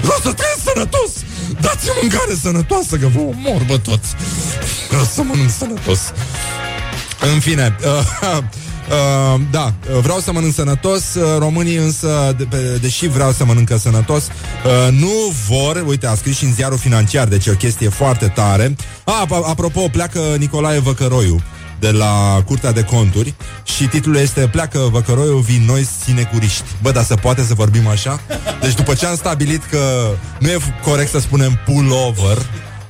Vreau să trăiesc sănătos! Dați-mi mâncare sănătoasă, că vă omor, bă, toți! Vreau să mănânc sănătos! În fine, uh, Uh, da, uh, vreau să mănânc sănătos uh, Românii însă, de, pe, deși vreau să mănâncă sănătos uh, Nu vor, uite, a scris și în ziarul financiar Deci e o chestie foarte tare ah, Apropo, pleacă Nicolae Văcăroiu de la Curtea de Conturi și titlul este Pleacă Văcăroiu, vin noi sinecuriști. Bă, dar se poate să vorbim așa? Deci după ce am stabilit că nu e corect să spunem pullover,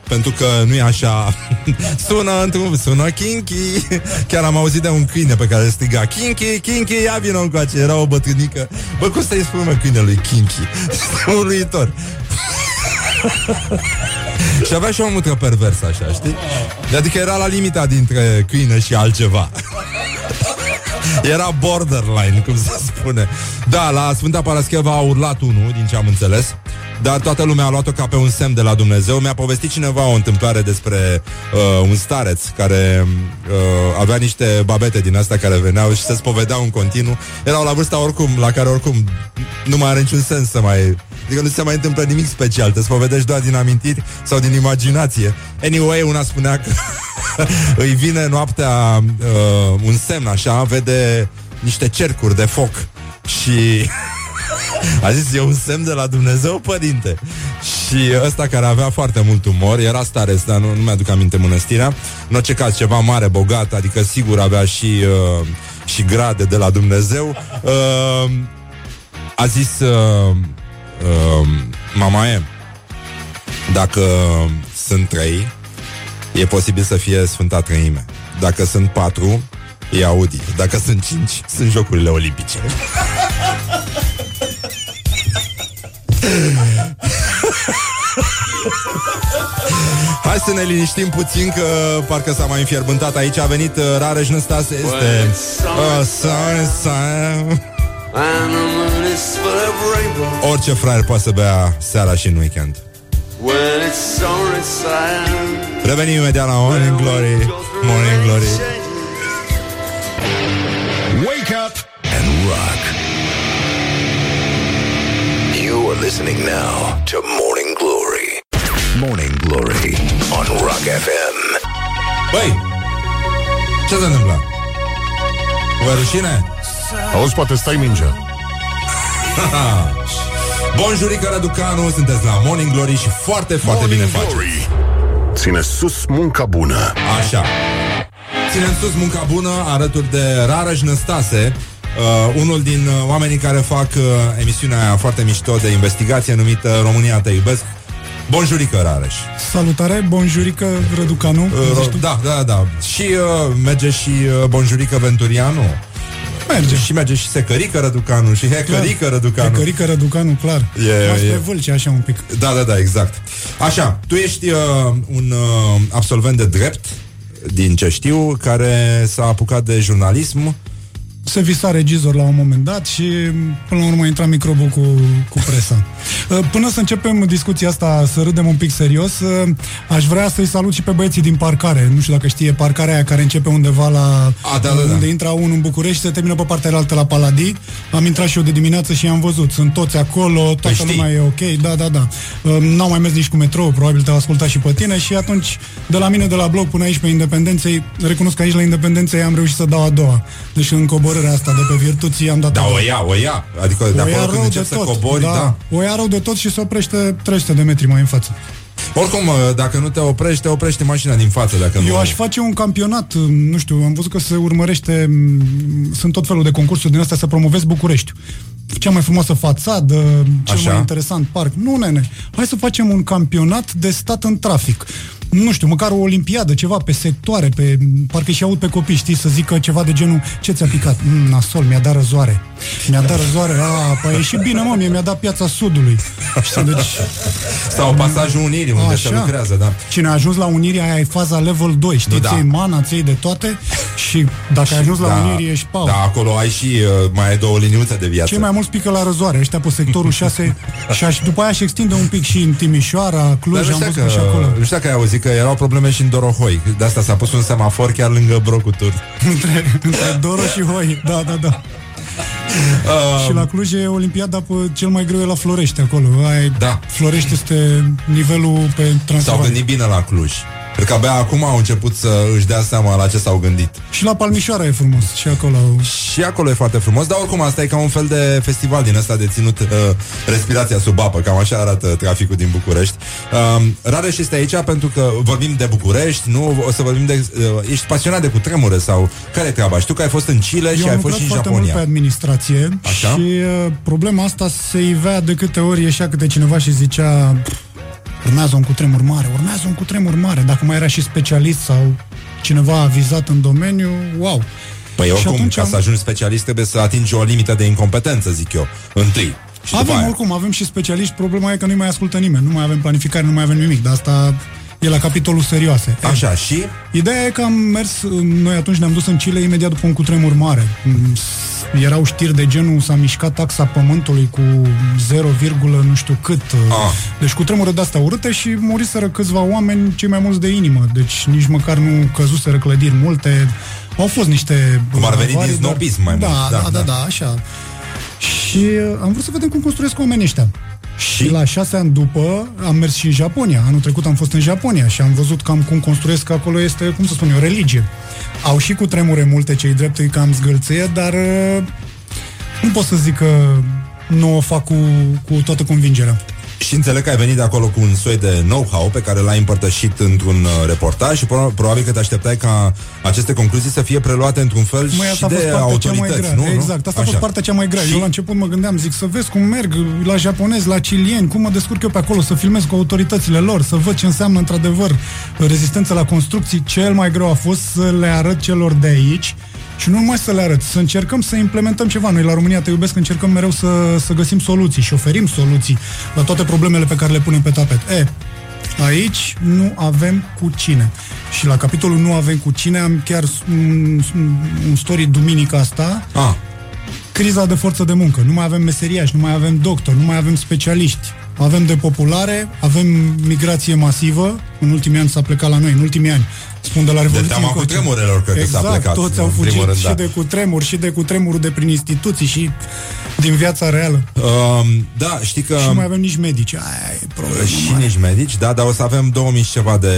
pentru că nu e așa. Sună într-un, sună Kinky. Chiar am auzit de un câine pe care striga Kinky, Kinky, ia vină încoace. Era o bătrânică. Bă, cum să-i spune câinelui Kinky? Uluitor și avea și o mutră perversă așa, știi? Adică era la limita dintre câine și altceva Era borderline, cum se spune Da, la Sfânta Parascheva a urlat unul, din ce am înțeles dar toată lumea a luat-o ca pe un semn de la Dumnezeu. Mi-a povestit cineva o întâmplare despre uh, un stareț care uh, avea niște babete din astea care veneau și se spovedeau în continuu. Erau la vârsta oricum, la care oricum nu mai are niciun sens să mai... Adică nu se mai întâmplă nimic special, te spovedești doar din amintiri sau din imaginație. Anyway, una spunea că îi vine noaptea uh, un semn așa, vede niște cercuri de foc și a zis, e un semn de la Dumnezeu, părinte. Și ăsta care avea foarte mult umor, era stare, dar nu, nu mi-aduc aminte mănăstirea, în orice caz ceva mare, bogat, adică sigur avea și, uh, și grade de la Dumnezeu, uh, a zis, uh, uh, mama e, dacă sunt trei, e posibil să fie Sfânta Trăime. Dacă sunt patru, e Audi. Dacă sunt cinci, sunt Jocurile Olimpice. Hai să ne liniștim puțin că parcă s-a mai înfierbântat aici. A venit uh, Rareș Năstase, este... Uh, sorry, sorry. Orice fraier poate să bea seara și în weekend. Revenim imediat la Morning Glory Morning Glory Wake up and rock. You are listening now to Morning Glory. Morning Glory on Rock FM. Băi, ce se întâmplă? Vă e rușine? Auzi, poate stai mingea. Bonjurică Raducanu, sunteți la Morning Glory și foarte, foarte Morning bine faceți. Glory. Ține sus munca bună. Așa. Ținem sus munca bună alături de Rareș Năstase, uh, unul din uh, oamenii care fac uh, emisiunea aia foarte mișto de investigație numită România te iubesc. Bonjurică, Rareș. Salutare, bonjurică, Răducanu. Uh, ro- da, da, da. Și uh, merge și uh, Bonjurică Venturianu. Merge. Și merge și Secărică Răducanu și Hecărică Răducanu. Hecărică Răducanu, clar. E- Mas e- pe vâlce, așa un pic. Da, da, da, exact. Așa, tu ești uh, un uh, absolvent de drept, din ce știu, care s-a apucat de jurnalism. Se visa regizor la un moment dat și până la urmă intra microbul cu, cu presa. Uh, Până să începem discuția asta, să râdem un pic serios, uh, aș vrea să-i salut și pe băieții din parcare. Nu știu dacă știe parcarea aia care începe undeva la... A, da, da, da. Unde intra unul în București și se termină pe partea altă la Paladii. Am intrat și eu de dimineață și am văzut. Sunt toți acolo, toată Păi știi. lumea e ok, da, da, da. Uh, N-au mai mers nici cu metrou, probabil te-au ascultat și pe tine și atunci, de la mine, de la bloc până aici pe Independenței, recunosc că aici la Independenței am reușit să dau a doua. Deci în coborârea asta de pe virtuții am dat Da, a doua. o ia, o ia. Adică de o ia acolo când rău încep de să tot, cobori, da. da. O ia rău de tot și se oprește 300 de metri mai în față. Oricum, uh, dacă nu te oprești, te oprește mașina din față. Dacă Eu nu... aș face un campionat, nu știu, am văzut că se urmărește, m, sunt tot felul de concursuri din astea să promovezi București. cea mai frumoasă fațadă, cel Așa. mai interesant parc. Nu, nene, hai să facem un campionat de stat în trafic. Nu știu, măcar o olimpiadă, ceva pe sectoare, pe, parcă și aud pe copii, știi, să zică ceva de genul, ce ți-a picat? Mm, nasol, mi-a dat răzoare. Mi-a dat răzoare, a, păi e și bine, mă, mie mi-a dat piața Sudului. Știi, deci, Sau pasajul Unirii, unde se Așa. lucrează, da. Cine a ajuns la Unirii, aia e faza level 2, știi, Nu, da. ți mana, ți de toate și dacă ai ajuns la da, Unirii, ești pau. Da, acolo ai și uh, mai ai două liniuțe de viață. Cei mai mulți pică la răzoare, ăștia pe sectorul 6 și aș, după aia și extinde un pic și în Timișoara, Dar Cluj, nu am știu, văzut că, că și acolo. nu știu dacă ai auzit că erau probleme și în Dorohoi. De asta s-a pus un semafor chiar lângă Brocutur. între, între Doro și Hoi, da, da, da. Uh, și la Cluj e Olimpiada pe cel mai greu e la Florești acolo. Ai, Da. Florești este nivelul pe s-au Transilvania. gândit bine la Cluj. Cred că abia acum au început să își dea seama la ce s-au gândit. Și la Palmișoara e frumos, și acolo. Și acolo e foarte frumos, dar oricum asta e ca un fel de festival din ăsta de ținut uh, respirația sub apă, cam așa arată traficul din București. Uh, Rareș este aici pentru că vorbim de București, nu o să vorbim de... Uh, ești pasionat de cutremure sau care e treaba? Știu că ai fost în Chile și Eu ai am fost și în lucrat foarte mult pe Japonia. administrație Așa? și uh, problema asta se ivea de câte ori ieșea câte cineva și zicea urmează un cutremur mare, urmează un cutremur mare. Dacă mai era și specialist sau cineva avizat în domeniu, wow. Păi Și oricum, atunci ca am- să ajungi specialist trebuie să atingi o limită de incompetență, zic eu, întâi. Și după Avem aia. oricum, avem și specialiști, problema e că nu mai ascultă nimeni, nu mai avem planificare, nu mai avem nimic, dar asta e la capitolul serioase. E, Așa, și? Ideea e că am mers, noi atunci ne-am dus în Chile imediat după un cutremur mare. Mm, s- Erau știri de genul s-a mișcat taxa pământului cu 0, nu știu cât. Ah. Deci cutremure de-astea urâte și muriseră câțiva oameni, cei mai mulți de inimă. Deci nici măcar nu căzuseră clădiri multe. Au fost niște... Cum ar veni avarii, din dar- snobism mai da, mult. Da, da, da, da, așa. Și uh, am vrut să vedem cum construiesc oamenii ăștia. Și la șase ani după am mers și în Japonia. Anul trecut am fost în Japonia și am văzut cam cum construiesc că acolo este, cum să spun eu, religie. Au și cu tremure multe cei drept, e cam zgâlție, dar uh, nu pot să zic că nu o fac cu, cu toată convingerea. Și înțeleg că ai venit de acolo cu un soi de know-how pe care l-ai împărtășit într-un uh, reportaj și pro- probabil că te așteptai ca aceste concluzii să fie preluate într-un fel Măi, și asta a fost de partea cea mai autorități, grea. nu? nu? Exact, asta a fost Așa. partea cea mai grea. Și- Eu la început mă gândeam, zic, să vezi cum merg la japonezi, la cilieni, cum mă descurc eu pe acolo, să filmez cu autoritățile lor, să văd ce înseamnă într-adevăr rezistență la construcții. Cel mai greu a fost să le arăt celor de aici și nu numai să le arăt, să încercăm să implementăm ceva. Noi la România Te Iubesc încercăm mereu să, să găsim soluții și oferim soluții la toate problemele pe care le punem pe tapet. E, Aici nu avem cu cine. Și la capitolul nu avem cu cine am chiar un, un story duminica asta. Ah, Criza de forță de muncă. Nu mai avem meseriași, nu mai avem doctori, nu mai avem specialiști. Avem depopulare, avem migrație masivă. În ultimii ani s-a plecat la noi, în ultimii ani. Spun de la Revoluție. teama încoace. cutremurelor, cred că s-a exact, plecat, toți în au primul fugit rând, și da. de cutremur, și de cutremur de prin instituții și din viața reală. um, da, știi că... Și nu mai avem nici medici. Aia e problema și mare. nici medici, da, dar o să avem 2000 și ceva de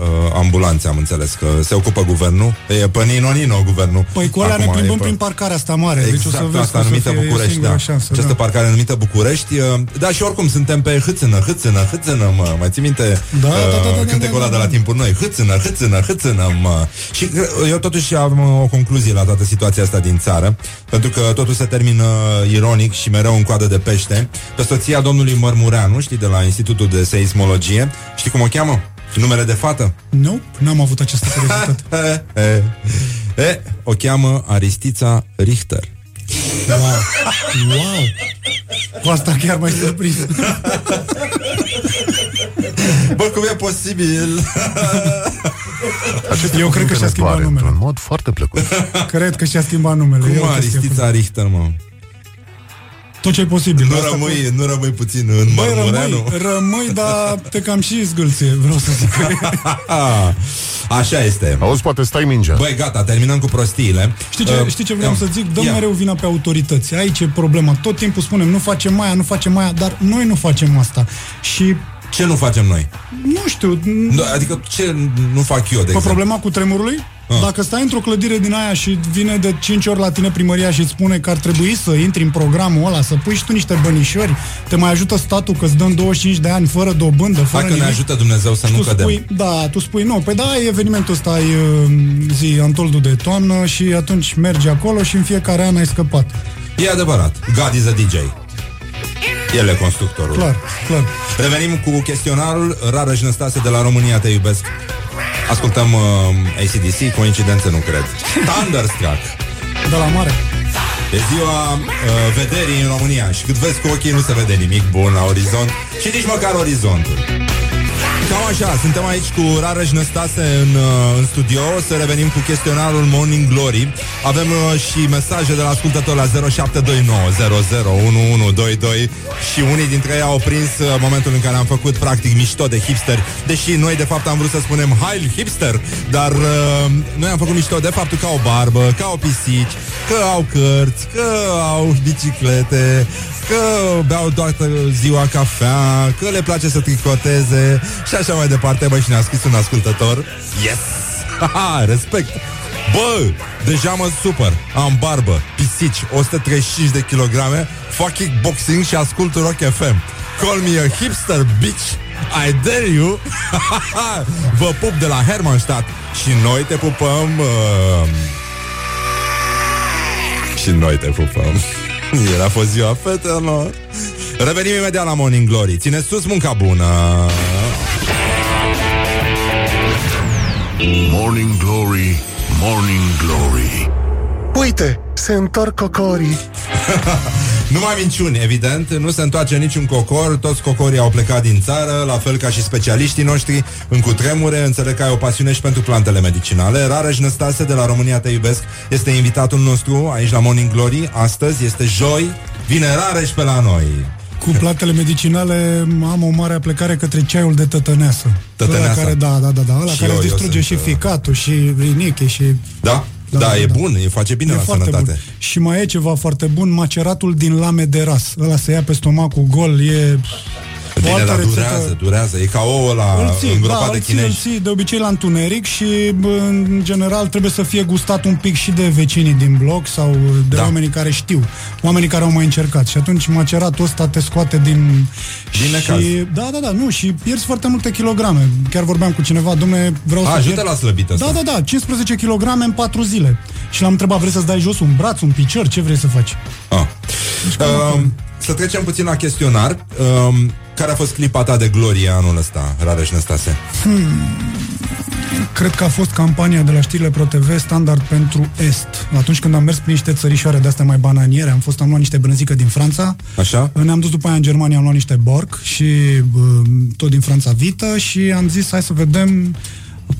uh, ambulanțe, am înțeles, că se ocupă guvernul. E pe Nino-Nino guvernul. Păi cu alea ne Acum e plimbăm pe- prin parcarea asta mare. Exact, deci o să vezi asta că o să numită fie, e București, singura da. șansă, Această da. parcare numită București. uh, Da, și oricum suntem pe hâțână, hâțână, hâțână, mă. Mai ții minte Da, uh, da, da, da, da, cântecul da, ăla da, de la da. timpul noi? Hâțână, hâțână, hâțână, mă. Și uh, eu totuși am uh, o concluzie la toată situația asta din țară, pentru că totul se termină ironic și mereu în coadă de pește. Pe soția domnului Mărmureanu, știi, de la Institutul de Seismologie, știi cum o cheamă? Numele de fată? Nu, n-am avut această curiozitate. E, e, e, o cheamă Aristița Richter. wow. wow. Cu asta chiar mai surprins. Bă, cum e posibil? Aceste Eu cred că cuvinte și-a ne schimbat doare numele. Într-un mod foarte plăcut. Cred că și-a schimbat numele. E Cum o chestie Aristița Richter, mă? Tot ce e posibil. Nu Asta rămâi, nu rămâi puțin în Băi, Mărmureanu? rămâi, rămâi, dar te cam și zgâlție, vreau să zic. Așa este. Auzi, poate stai mingea. Băi, gata, terminăm cu prostiile. Știi ce, Uh, știi ce vreau ia. să zic? Dăm Ia. mereu vina pe autorități. Aici e problema. Tot timpul spunem, nu facem aia, nu facem aia, dar noi nu facem asta. Și, Ce nu facem noi? nu știu, Nu, Adică ce nu fac eu, de pe exemplu? problema cu tremurului, Ah. Dacă stai într-o clădire din aia și vine de 5 ori la tine primăria și îți spune că ar trebui să intri în programul ăla, să pui și tu niște bănișori, te mai ajută statul că îți dăm 25 de ani fără dobândă, fără Hai că ne nimic. ajută Dumnezeu să Și nu tu cădem. spui, da, tu spui, nu, păi da, e evenimentul ăsta, ai uh, zi Antoldul de toamnă și atunci mergi acolo și în fiecare an ai scăpat. E adevărat. God is a DJ. El e constructorul. Clar, clar. Revenim cu chestionarul Rară Năstase de la România Te iubesc Ascultăm uh, ACDC Coincidență nu cred. Thunderstruck. De la mare. E ziua uh, vederii în România. Și cât vezi cu ochii nu se vede nimic bun la orizont. Și nici măcar orizontul Cam așa, suntem aici cu Rareș Năstase în, uh, în studio. O Să revenim cu chestionarul Morning Glory. Avem uh, și mesaje de la ascultători la 0729001122 Și unii dintre ei au prins uh, momentul în care am făcut practic mișto de hipster. Deși noi de fapt am vrut să spunem Hail hipster Dar uh, noi am făcut mișto de faptul că au barbă, că au pisici Că au cărți, că au biciclete Că beau toată ziua cafea Că le place să tricoteze. Și așa mai departe Băi, și ne-a scris un ascultător. Yes! Haha, respect! Bă, deja mă supăr. Am barbă, pisici, 135 de kilograme Fac kickboxing și ascult Rock FM Call me a hipster, bitch. I dare you. Vă pup de la Hermannstadt. Și noi te pupăm uh... Și noi te pupăm. Ieri a fost ziua fetelor. Revenim imediat la Morning Glory. Ține sus munca bună Morning Glory, Morning Glory Uite, se întorc cocorii Nu mai minciuni, evident, nu se întoarce niciun cocor, toți cocorii au plecat din țară, la fel ca și specialiștii noștri în cutremure, înțeleg că ai o pasiune și pentru plantele medicinale. Rareș Năstase de la România Te Iubesc este invitatul nostru aici la Morning Glory. Astăzi este joi, vine Rareș pe la noi. Cu plantele medicinale am o mare aplecare către ceaiul de tătăneasă. Tătăneasa. Ăla care, da, da, da, da, ăla Și care eu- îți eu distruge sunt, și uh, ficatul și riniche și... Da? Da, Da, da, da, e da. bun, e face bine e la foarte sănătate. bun. Și mai e ceva foarte bun, maceratul din lame de ras. Ăla se ia pe stomacul gol, e... o Bine, altă dar rețetă. durează, durează. E ca ouă la Îl ții, îngropat da, de îl ții, îl chinezi. ții de obicei la întuneric și bă, în general trebuie să fie gustat un pic și de vecinii din bloc sau de Da. oamenii care știu, oamenii care au mai încercat și atunci maceratul ăsta te scoate din... Din necaz. și, Da, da, da, nu, și pierzi foarte multe kilograme. Chiar vorbeam cu cineva, domne, vreau A, să ajută pierd... la slăbit ăsta. Da, da, da, 15 kg în 4 zile. Și l-am întrebat, vrei să-ți dai jos un braț, un picior, ce vrei să faci? Ah. Um, să trecem puțin la chestionar. Um, care a fost clipa ta de glorie anul ăsta, Rareș Năstase? Cred că a fost campania de la știrile ProTV standard pentru Est. Atunci când am mers prin niște țărișoare de astea mai bananiere, am fost, am luat niște brânzică din Franța, Așa? ne-am dus după aia în Germania, am luat niște borc și bă, tot din Franța vită și am zis hai să vedem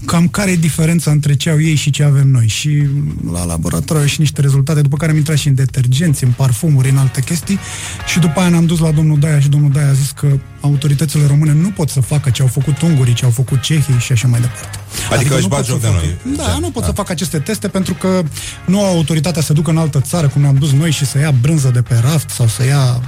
cam care e diferența între ce au ei și ce avem noi. Și la laborator au ieșit niște rezultate, după care am intrat și în detergenți, în parfumuri, în alte chestii și după aia ne-am dus la domnul Daia și domnul Daia a zis că autoritățile române nu pot să facă ce au făcut ungurii, ce au făcut cehii și așa mai departe. Adică își nu bat pot să joc de facă- noi. Da, nu pot să facă aceste teste pentru că nu au autoritatea să ducă în altă țară, cum ne-am dus noi, și să ia brânză de pe raft sau să ia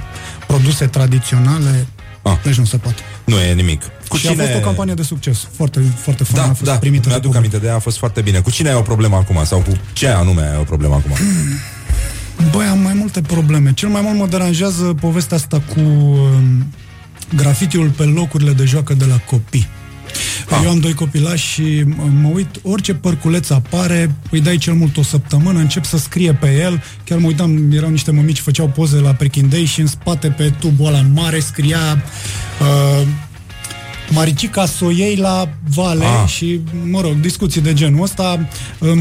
produse tradiționale. Ah. Deci nu se poate. Nu e nimic. Cu și a fost o campanie de succes. Foarte, foarte faină Da, a fost da, primită. de mi-aduc public. aminte de ea, a fost foarte bine. Cu cine ai o problemă acum? Sau cu ce anume ai o problemă acum? Băi, am mai multe probleme. Cel mai mult mă deranjează povestea asta cu um, grafitiul pe locurile de joacă de la copii. Ah. Eu am doi copilași și mă- mă uit, orice părculeț apare, îi dai cel mult o săptămână, încep să scrie pe el. Chiar mă uitam, erau niște mămici, făceau poze la prechindei și în spate pe tubul ăla mare scria uh, Maricica să o iei la vale Ah. și, mă rog, discuții de genul ăsta.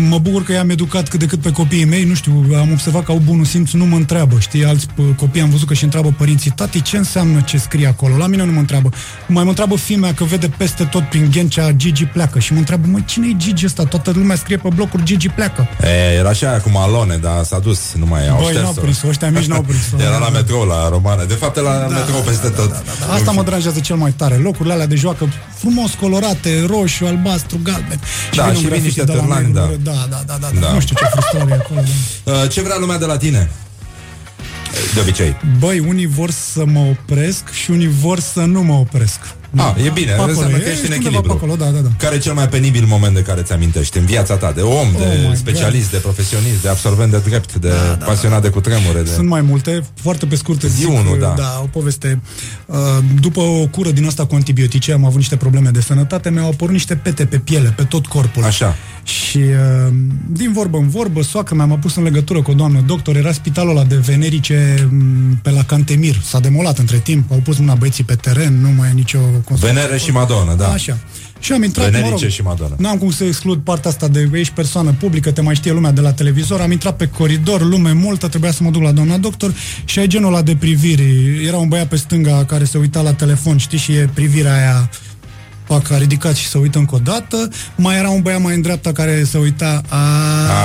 Mă bucur că i-am educat cât de cât pe copiii mei, nu știu, am observat că au bunul simț, nu mă întreabă, știi, alți p- copii am văzut că și întreabă părinții, tati, ce înseamnă ce scrie acolo? La mine nu mă întreabă. Mai mă întreabă fimea că vede peste tot prin Ghencea Gigi pleacă și mă întreabă, mă, cine e Gigi ăsta? Toată lumea scrie pe blocuri Gigi pleacă. E, era și aia cu Malone, dar s-a dus, nu mai au Băi, șters-o. n-au prins-o, ăștia mici n-au prins-o. Era la metrou, la romană. De fapt, e la metrou peste tot. Asta mă deranjează cel mai tare. Locurile alea de joacă frumos colorate, roșu, albastru, galben. Da, vine un și vin grafiti niște de la târlani, negru, da. da. Da, da, da, da, Da. Nu știu ce frustrare e acolo. Da. Uh, ce vrea lumea de la tine? de obicei? Băi, unii vor să mă opresc și unii vor să nu mă opresc. Ah, e bine, Pe acolo, înseamnă că e, ești în undeva echilibru. Pe acolo, da, da, da. Care e cel mai penibil moment de care ți-amintești în viața ta? De om, de Oh my specialist, de profesionist, de absolvent de drept, de pasionat de cutremure? De... Sunt mai multe, foarte pe scurt îți Zi zic, unul, da. da, o poveste. Uh, După o cură din asta cu antibiotice, am avut niște probleme de sănătate, mi-au apărut niște pete pe piele, pe tot corpul. Așa. Și uh, din vorbă în vorbă, soacră mea m-a pus în legătură cu o doamnă doctor, era spitalul ăla de venerice m, pe la Cantemir. S-a demolat între timp, au pus mâna băieții pe teren, nu mai e nicio consultație. Venere și Madonna, da. Așa. Și am intrat, Venerice mă rog, și Madonna. N-am cum să exclud partea asta de ești persoană publică, te mai știe lumea de la televizor. Am intrat pe coridor, lume multă, trebuia să mă duc la doamna doctor și ai genul ăla de priviri. Era un băiat pe stânga care se uita la telefon, știi, și e privirea aia pac, a ridicat și se uită încă o dată. Mai era un băiat mai în dreapta care se uita a...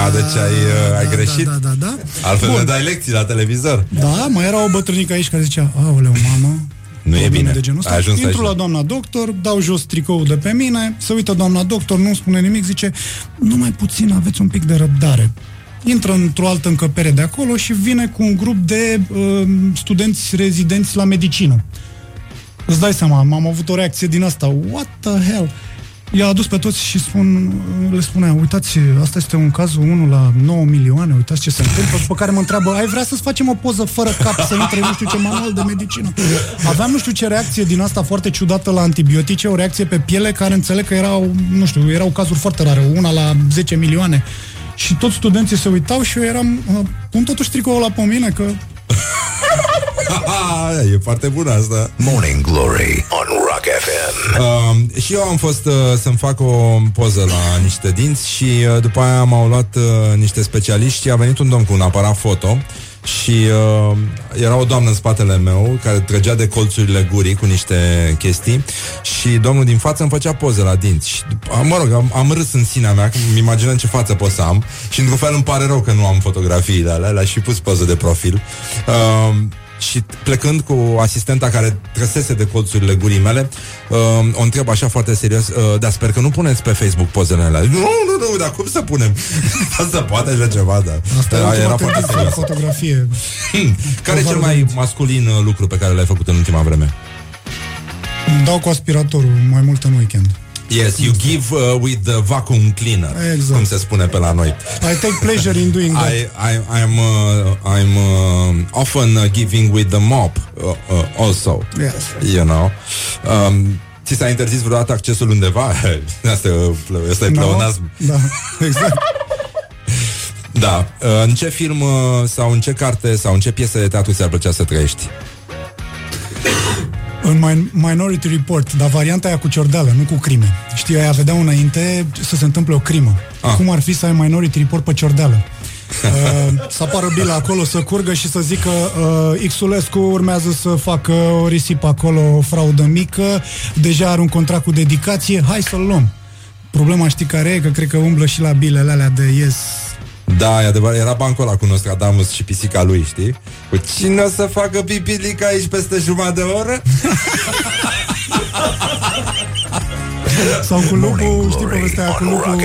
A, deci ai, uh, ai da, greșit? Da, da, da. Altfel Bun. ne dai lecții la televizor. Da, mai era o bătrânică aici care zicea, aoleu, mamă, Nu e probleme bine. De genul ăsta. Ai ajuns Intru aici. la doamna doctor, dau jos tricoul de pe mine, se uită doamna doctor, nu spune nimic, zice, numai puțin aveți un pic de răbdare. Intră într-o altă încăpere de acolo și vine cu un grup de uh, studenți rezidenți la medicină. Îți dai seama, am avut o reacție din asta. What the hell? I-a adus pe toți și spun, le spunea, uitați, asta este un caz 1 la 9 milioane, uitați ce se întâmplă, după care mă întreabă, ai vrea să-ți facem o poză fără cap, să intre nu știu ce manual de medicină? Aveam nu știu ce reacție din asta foarte ciudată la antibiotice, o reacție pe piele care înțeleg că erau, nu știu, erau cazuri foarte rare, una la 10 milioane. Și toți studenții se uitau și eu eram, uh, pun totuși tricoul ăla pe mine, că e foarte bună asta. Morning Glory on Rock FM. Uh, și eu am fost uh, să-mi fac o poză la niște dinți și uh, după aia m-au luat uh, niște specialiști și a venit un domn cu un aparat foto și uh, era o doamnă în spatele meu care trăgea de colțurile gurii cu niște chestii și domnul din față îmi făcea poze la dinți și, după- mă rog, am, am râs în sinea mea, că îmi imaginam ce față pot să am și într-un fel îmi pare rău că nu am fotografiile alea, le-aș fi pus poză de profil. Uh, și plecând cu asistenta care trăsese de colțurile gurii mele, uh, o întreb așa foarte serios, uh, dar sper că nu puneți pe Facebook pozele alea. Nu, nu, nu, dar cum să punem? Dar să poate așa ceva, da. asta Da, e era ultima foarte tendință la serios. fotografie. Care e cel mai masculin uh, lucru pe care l-ai făcut în ultima vreme? Dau cu aspiratorul mai mult în weekend. Yes, you give uh, with the vacuum cleaner, Exact. cum se spune pe la noi. I take pleasure in doing that. I, I, I'm, uh, I'm uh, often uh, giving with the mop uh, uh, also. Yes. You know. Um, ți s-a interzis vreodată accesul undeva? Asta e, ple- asta e No? pleonasm. Da, exact. Da. Uh, în ce film uh, sau în ce carte sau în ce piesă de teatru ți-ar plăcea să trăiești? În Min- Minority Report, dar varianta aia cu ciordeală, nu cu crime. Știi, aia vedeau înainte să se întâmple o crimă. Ah. Cum ar fi să ai Minority Report pe ciordeală? uh, să apară Bila acolo să curgă și să zică uh, Xulescu urmează să facă o risipă acolo, o fraudă mică, deja are un contract cu dedicație, hai să-l luăm. Problema știi care e? Că cred că umblă și la bilele alea de yes. Da, e adevărat, era bancul ăla cu Nostradamus și pisica lui, știi? Cu cine o să facă pipilic aici peste jumătate de oră? Sau cu lupul, știi povestea aia cu lupul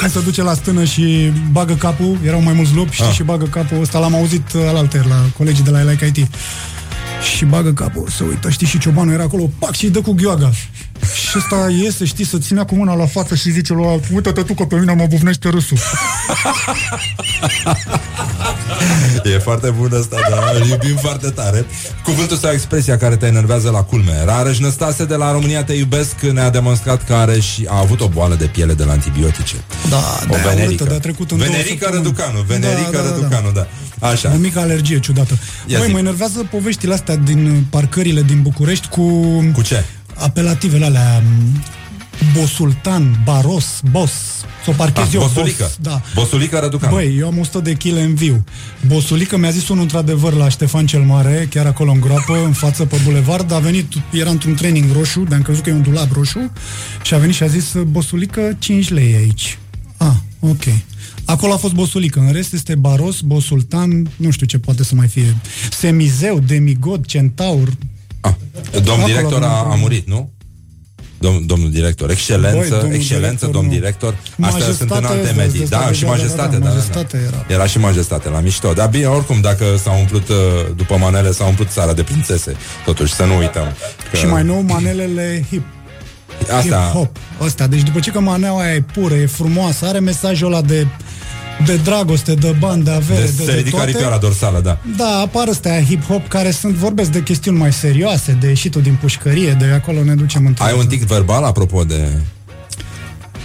când se duce la stână și bagă capul, erau mai mulți lupi, știi, Ah. și bagă capul ăsta, l-am auzit uh, alalter la colegii de la Like IT. Și bagă capul, se uită, știi, și ciobanul era acolo, pac, și îi dă cu ghioaga. Și ăsta iese, știi, să ținea cu mâna la față și zice lui uite-te tu că pe mine mă bufnește râsul. E foarte bun ăsta, da, îl iubim foarte tare. Cuvântul sau expresia care te enervează la culme. Rareș Năstase de la România Te iubesc ne-a demonstrat că are și a avut o boală de piele de la antibiotice. Da, O de-aia venerică. urâtă, de-a trecut în două Venerica săptămâni. Răducanu, Venerica Da, da, da, da. Răducanu, da. Așa. O mică alergie ciudată. Ia Băi, zi. mă enervează poveștile astea din uh, parcările din București cu... Cu ce? Apelativele alea... m, Bosultan, Baros, Bos. Să o parchez Ah, eu, Bosulică. Bos, da. Bosulica Răducanu. Băi, eu am 100 de kg în viu. Bosulică mi-a zis unul într-adevăr la Ștefan cel Mare, chiar acolo în groapă, în față pe bulevard, a venit, era într-un training roșu, de-am crezut că e un dulap roșu, și a venit și a zis, Bosulică, 5 lei aici. Ah, ok. Acolo a fost Bosulică, în rest este Baros, Bosultan, nu știu ce poate să mai fie. Semizeu, Demigod, Centaur. Domn Acolo director avem a, a probleme. murit, nu? Dom- domnul director, excelență, Băi, domnul excelență, director, domn nu. director. Astea Majestate sunt în alte este, medii. este, Da, da, și da, da, majestate, da, da, da, majestate da. era. Era și majestate la mișto. Dar bine, oricum, dacă s-a umplut uh, după manele, s-a umplut țara de prințese. Totuși, să nu uităm. Că... Și mai nou manelele hip. Asta, Hip-hop. Astea. Deci după ce că maneaua aia e pură, e frumoasă, are mesajul ăla de de dragoste, de bani, de avere, de, de, se de ridică toate. aripioara dorsală, da. Da, apar astea hip-hop care sunt, vorbesc de chestiuni mai serioase, de ieșitul din pușcărie, de acolo ne ducem într Ai un tic verbal apropo de...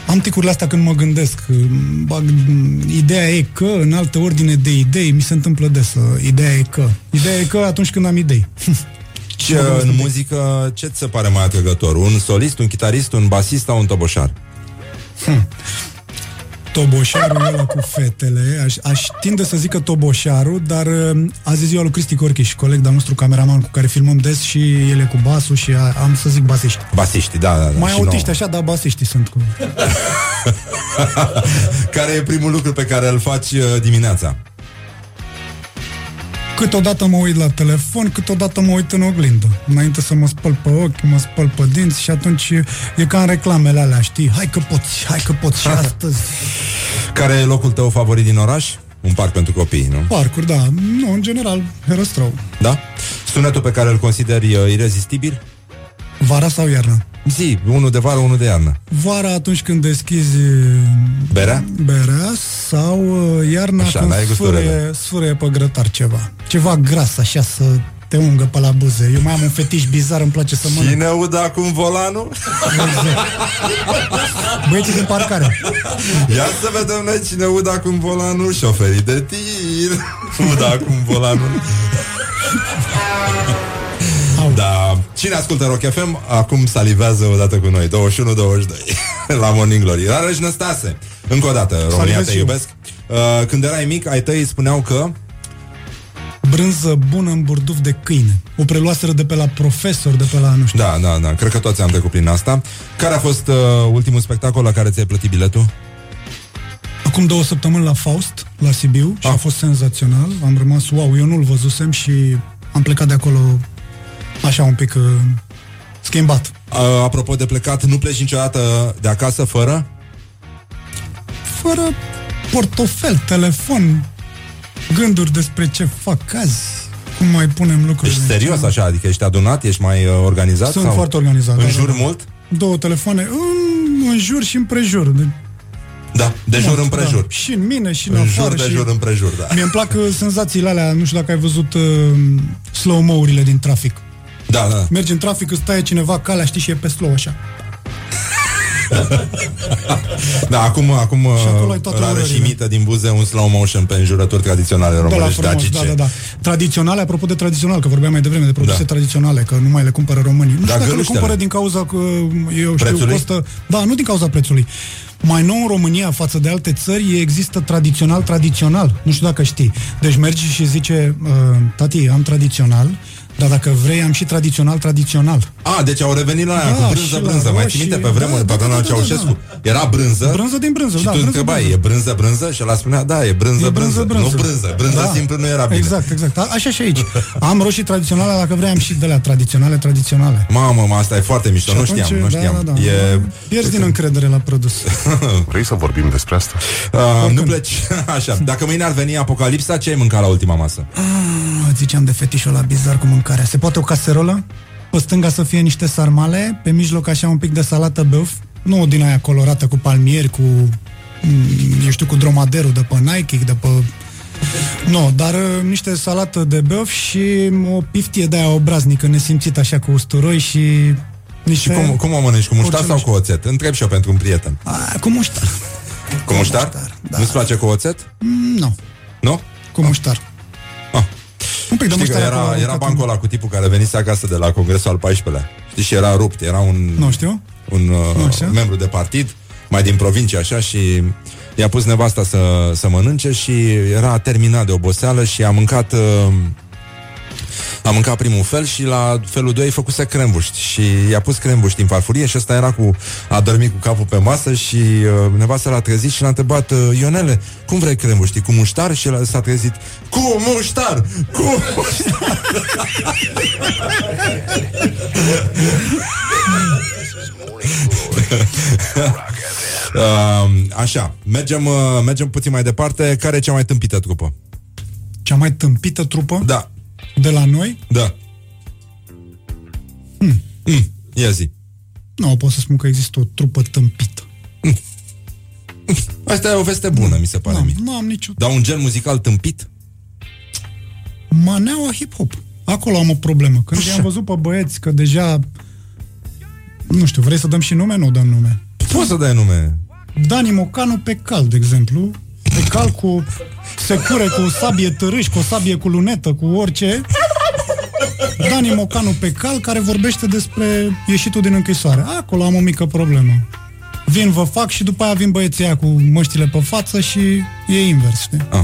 Am ticurile astea când mă gândesc. Bag, ideea e că, în altă ordine de idei, mi se întâmplă des. uh, Ideea e că. Ideea e că atunci când am idei. Ce, în muzică, ce ți se pare mai atrăgător? Un solist, un chitarist, un basist sau un toboșar? Toboșarul ăla cu fetele aș, aș tinde să zică toboșarul Dar uh, azi e ziua lui Cristi Corchiș Coleg de-al nostru cameraman cu care filmăm des Și el e cu basul și a, am să zic basiști Basiști, da, da, da. Mai și autiști nouă. așa, dar basiștii sunt cu... Care e primul lucru pe care îl faci uh, dimineața? Câteodată mă uit la telefon, câteodată mă uit în oglindă. Înainte să mă spăl pe ochi, mă spăl pe dinți și atunci e ca în reclamele alea, știi? Hai că poți, hai că poți și astăzi. Care e locul tău favorit din oraș? Un parc pentru copii, nu? Parcuri, da. Nu, în general, Herăstrău. Da? Sunetul pe care îl consideri uh, irezistibil? Vara sau iarna? Zi, unul de vară, unul de iarnă. Vara atunci când deschizi Berea? berea sau uh, iarna Așa, când n-ai sfârâie, gusturele. sfârâie pe grătar ceva. Ceva gras, așa, să te ungă pe la buze. Eu mai am un fetiș bizar, îmi place să mănânc. Cine udă acum volanul? Băieții din parcare. Ia să vedem noi cine udă acum volanul Șoferii de tir Udă acum volanul Da, cine ascultă Rock FM Acum salivează odată cu noi 21-22 La Morning Glory Rareș Năstase Încă o dată, România Salivez te și eu. iubesc uh, Când erai mic, ai tăi spuneau că Brânză bună în burduf de câine. O preluaseră de pe la profesor, de pe la, nu știu. Da, da, da, cred că toți am trecut prin asta Care a fost uh, ultimul spectacol la care ți-ai plătit biletul? Acum două săptămâni la Faust, la Sibiu, și Ah. a fost senzațional. Am rămas, wow, eu nu-l văzusem și am plecat de acolo așa un pic uh, schimbat. Uh, apropo de plecat, nu pleci niciodată de acasă fără? Fără portofel, telefon, gânduri despre ce fac azi, cum mai punem lucrurile. Ești serios așa? Adică ești adunat? Ești mai uh, organizat? Sunt sau foarte organizat. În da, jur da, da. mult? Două telefoane, în, în jur și împrejur. De, Da, de jur da, împrejur. Și în mine, și în, În afară. jur, de și... jur, împrejur, da. Mie îmi plac uh, senzațiile alea, nu știu dacă ai văzut uh, slow-mo-urile din trafic. Da, da. Mergi în trafic, îți taie cineva calea, știi, și e pe slow așa. Da, acum, acum acolo ai toate Rare și orările. imită din buze un slow motion pe înjurături tradiționale Da, la românești frumos, dacice. da, da, da. Tradiționale, apropo de tradițional, că vorbeam mai devreme de produse Da. tradiționale, că nu mai le cumpără românii. Nu Da, știu dacă le găluștele. cumpără din cauza că, eu știu, Prețului? costă... Da, nu din cauza prețului. Mai nou în România, față de alte țări, există tradițional, tradițional. Nu știu dacă știi. Deci mergi și zice, uh, tati, am tradițional, dar dacă vrei, am și tradițional, tradițional. A, deci au revenit la aia Da, cu brânză, și la brânză. Mai roșii, ții minte pe da, vremuri, da, pe vremea da, da, da, Ceaușescu? da. Era brânză? Brânză din brânză, și da, tu brânză, întrebai, brânză. e brânză, brânză? Și ăla spunea, da, e brânză, E brânză. Nu brânză, brânză Da. simplu nu era bine. Exact, exact. A- Așa și aici. Am roșii tradiționale, dacă vrei am și de la tradiționale, tradiționale. Mamă, mă, asta e foarte mișto, Și nu atunci, știam, nu da, știam. Da, da. E... Pierzi din încredere la produs. Vrei să vorbim despre asta? Uh, nu pleci așa. Dacă mâine ar veni apocalipsa, ce ai mâncat la ultima masă? Ah, ziceam de fetișul la bizar cu mâncarea. Se poate o caserolă? Pe stânga să fie niște sarmale, pe mijloc așa un pic de salată băuf, nu din aia colorată cu palmieri, cu, mm, eu știu, cu dromaderul de pe Nike, de pe... Nu, dar uh, niște salată de băuf și o piftie de aia obraznică, nesimțită așa cu usturoi și niște... Și cum, cum o mănânci? Cu muștar sau porciulești. cu oțet? Întreb și eu pentru un prieten. A, cu muștar. Cu muștar? da. Nu-ți place cu oțet? Mm, Nu, Nu? cu muștar. Ah. Un pic de Știi că muștar acolo, era, era aruncat bancul ăla cu tipul care venise acasă de la congresul al 14-lea. Știi, și era rupt, era un, Nu știu. un uh, Așa. membru de partid, mai din provincie așa și i-a pus nevasta să, să mănânce și era terminat de oboseală și a mâncat uh, a mâncat primul fel și la felul 2 făcuse crembuști și i-a pus crembuști în farfurie și ăsta era cu a dormit cu capul pe masă și uh, nevasta l-a trezit și l-a întrebat uh, Ionele, cum vrei crembuști? Cu muștar? Și el s-a trezit cu muștar! Cu muștar! uh, așa, mergem, uh, mergem puțin mai departe. Care e cea mai tâmpită trupă? Cea mai tâmpită trupă? Da. De la noi? Da. Hmm. Mm. Ia zi. Nu, pot să spun că există o trupă tâmpită. Asta e o veste bună, mi se pare Nu, mie. nu am nicio... Dar un gen muzical tâmpit? Maneaua hip-hop. Acolo am o problemă. Când i-am văzut pe băieți că deja... Nu știu, vrei să dăm și nume? Nu dăm nume. Poți să dai nume. Dani Mocanu pe cal, de exemplu. Pe cal cu secure, cu sabie târâși, cu o sabie cu lunetă, cu orice. Dani Mocanu pe cal, care vorbește despre ieșitul din închisoare. Acolo am o mică problemă. Vin, vă fac și după aia vin băieții aia cu măștile pe față și e invers, știi? Ah.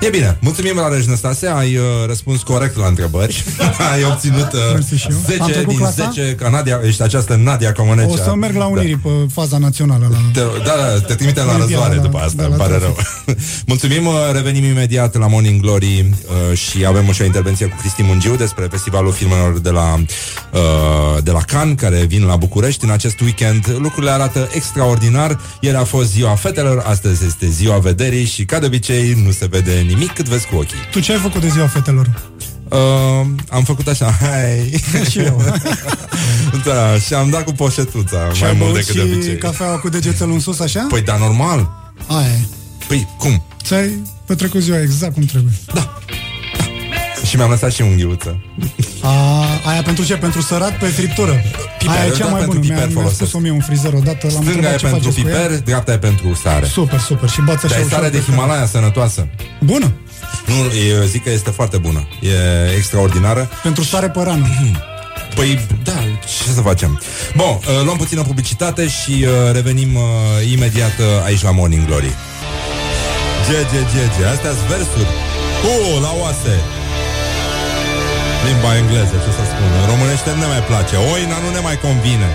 E bine, mulțumim la Năstase, ai uh, răspuns corect la întrebări. ai obținut uh, Mersi și eu. Am 10 trecut din clasa? 10, ca Nadia, ești această Nadia Comanecea. O să merg la Unirii pe faza națională. La... Te, da, da, te trimitem la Olimpiada, războare la- după asta, da, îmi la pare rău. trafic. Mulțumim, uh, revenim imediat la Morning Glory uh, și avem și o intervenție cu Cristi Mungiu despre festivalul filmelor de la, uh, de la Cannes, care vin la București în acest weekend. Lucrurile arată extraordinar. Ieri a fost ziua fetelor, astăzi este ziua vederii și, ca de obicei, nu se vede nimic cât vezi cu ochii. Tu ce ai făcut de ziua fetelor? Uh, am făcut așa, hai. și eu. da, și am dat cu poșetuța și mai ai mult băut decât de și obicei. cafeaua cu degețelul în sus, așa? Păi, da, normal. Aia e. Păi, cum? Ți-ai petrecut ziua exact cum trebuie. Și mi-am lăsat și unghiuță. A, aia pentru ce? Pentru sărat pe friptură. Piper, aia e eu cea doar mai pentru bună. piper Mi-a, mi-a folosesc. spus-o mie un frizer odată. L-am Stânga întrebat e ce pentru faceți cu ea. piper, dreapta e pentru sare. Super, super. Și bați așa Dar e ușor sare pe de fel. Himalaya sănătoasă. Bună. Nu, eu zic că este foarte bună. E extraordinară. Pentru sare pe rană. Păi, da, ce să facem? Bun, uh, luăm puțină publicitate și uh, revenim uh, imediat uh, aici la Morning Glory. Ge, ge, ge, ge. Astea sunt versuri. Uh, la oase. Limba engleză, ce să spun. În românește nu ne mai place. Oina nu ne mai convine.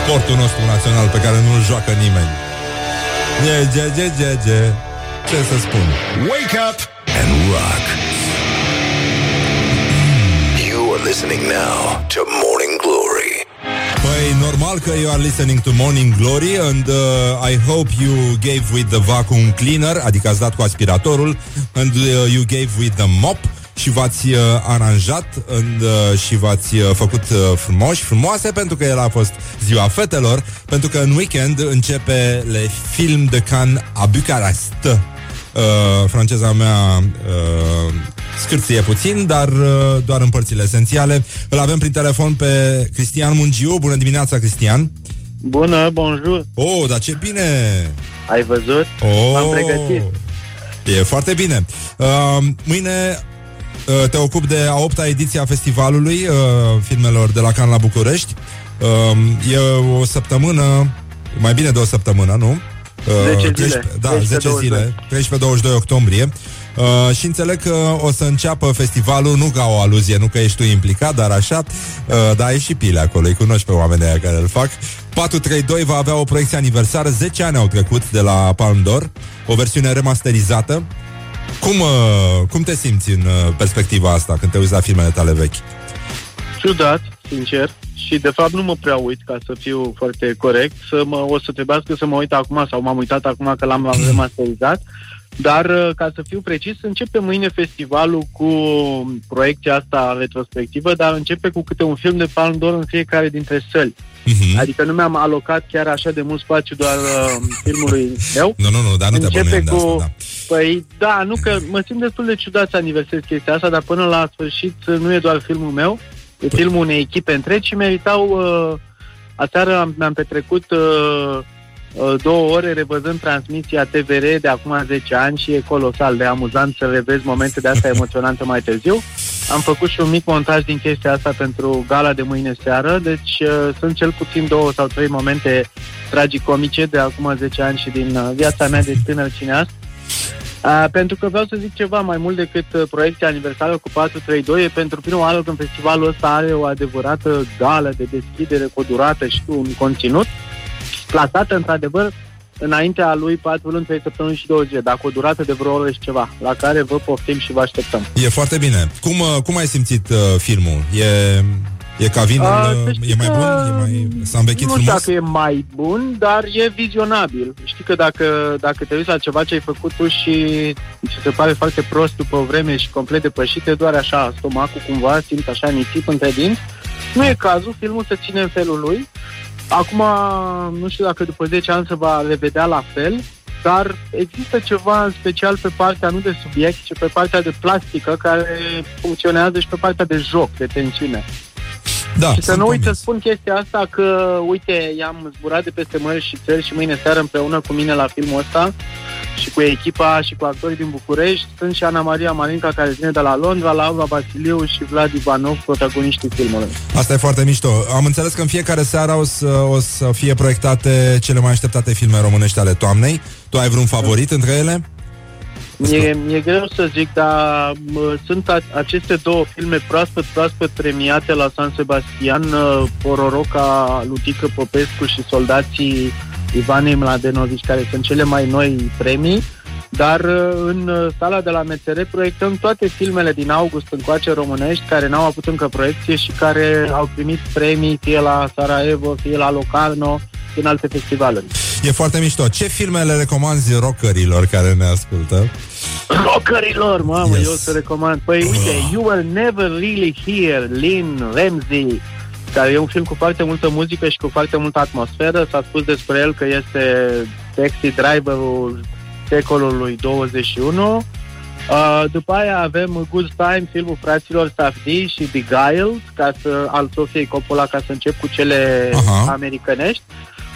Sportul nostru național pe care nu-l joacă nimeni. Ge, ge, ge, ge, ge. Ce să spun? Wake up and rock. You are listening now to Morning Glory. Păi, normal că you are listening to Morning Glory and uh, I hope you gave with the vacuum cleaner, adică ați dat cu aspiratorul and uh, you gave with the mop și v-ați uh, aranjat and, uh, și v-ați uh, făcut uh, frumoși, frumoase, pentru că el a fost ziua fetelor, pentru că în weekend începe le film de Cannes a Bucarest. Uh, franceza mea uh, scârție puțin, dar uh, doar în părțile esențiale. Îl avem prin telefon pe Cristian Mungiu. Bună dimineața, Cristian! Bună, bonjour. Oh, dar ce bine! Ai văzut? Oh, M-am pregătit. E foarte bine. Uh, mâine uh, te ocup de a opta ediție a festivalului uh, filmelor de la Cannes la București. Uh, e o săptămână, mai bine de o săptămână, nu? 10 zile. 13, da, 13, 10 22. zile, 13-22 octombrie. Uh, și înțeleg că o să înceapă festivalul, nu ca o aluzie, nu că ești tu implicat, dar așa, uh, dar ai și pile acolo, îi cunoști pe oamenii aia care îl fac. 432 va avea o proiecție aniversară, 10 ani au trecut de la Palm d'Or, o versiune remasterizată. Cum, uh, cum te simți în uh, perspectiva asta când te uiți la filmele tale vechi? Ciudat, sincer. Și de fapt nu mă prea uit, ca să fiu foarte corect. Să mă, o să trebuiască să mă uit acum, sau m-am uitat acum că l-am remasterizat. Dar, uh, ca să fiu precis, începe mâine festivalul cu proiecția asta retrospectivă, dar începe cu câte un film de Palm d'Or în fiecare dintre săli. Mhm. Adică nu mi-am alocat chiar așa de mult spațiu doar uh, filmului meu. Nu, nu, nu, dar nu te Începe bănuiam de cu... asta, da. Păi da, nu că mă simt destul de ciudat să aniversez chestia asta, dar până la sfârșit uh, nu e doar filmul meu, e filmul unei echipe întregi și meritau... Uh, aseară am, mi-am petrecut uh, uh, două ore revăzând transmisia TVR de acum 10 ani și e colosal de amuzant să revezi momente de asta emoționante mai târziu. Am făcut și un mic montaj din chestia asta pentru gala de mâine seară, deci uh, sunt cel puțin două sau trei momente tragicomice de acum 10 ani și din uh, viața mea de tânăr cineast. Uh, pentru că vreau să zic ceva mai mult decât uh, proiecția aniversară cu 432, e pentru prima oară când festivalul ăsta are o adevărată gală de deschidere cu o durată și cu un conținut, plasată într-adevăr înaintea lui 4 luni, 3 săptămâni și 2 zile, dar cu o durată de vreo oră și ceva, la care vă poftim și vă așteptăm. E foarte bine. Cum, uh, cum ai simțit uh, filmul? E, E ca vinul, A, uh, să știi e mai că bun? E mai, s-a învechit nu frumos? știu dacă e mai bun, dar e vizionabil. Știi că dacă, dacă te uiți la ceva ce ai făcut tu și ți se pare foarte prost după o vreme și complet depășit, te doare așa stomacul cumva, simți așa nisip între dinți, nu e cazul, filmul se ține în felul lui. Acum, nu știu dacă după 10 ani se va revedea la fel, dar există ceva în special pe partea nu de subiect, ci pe partea de plastică care funcționează și pe partea de joc, de tensiune. Da, și să sunt nu uit să convins. spun chestia asta că, uite, i-am zburat de peste mări și țări și mâine seară împreună cu mine la filmul ăsta și cu echipa și cu actorii din București. Sunt și Ana Maria Marinca care vine de la Londra, Laura Vasiliu și Vlad Ivanov, protagoniștii filmului. Asta e foarte mișto. Am înțeles că în fiecare seară o să, o să fie proiectate cele mai așteptate filme românești ale toamnei. Tu ai vreun favorit între ele? E, e greu să zic, dar mă, sunt a, aceste două filme proaspăt, proaspăt premiate la San Sebastian, uh, Pororoca, Lutică Popescu și Soldații Ivanei Mladenovici, care sunt cele mai noi premii. Dar uh, în uh, sala de la MSR proiectăm toate filmele din august încoace românești care n-au avut încă proiecție și care au primit premii fie la Sarajevo, fie la Locarno, în alte festivaluri. E foarte mișto. Ce filme le recomanzi rockerilor care ne ascultă? Rockerilor, mamă, Yes. eu o să recomand. Păi uite, You Were Never Really Here, Lynn Ramsey, care e un film cu foarte multă muzică și cu foarte multă atmosferă. S-a spus despre el că este taxi driverul secolului 21. Uh, după aia avem Good Time, filmul fraților Safdie și Beguiled, ca să, al Sofiei Coppola, ca să încep cu cele Aha. americanești.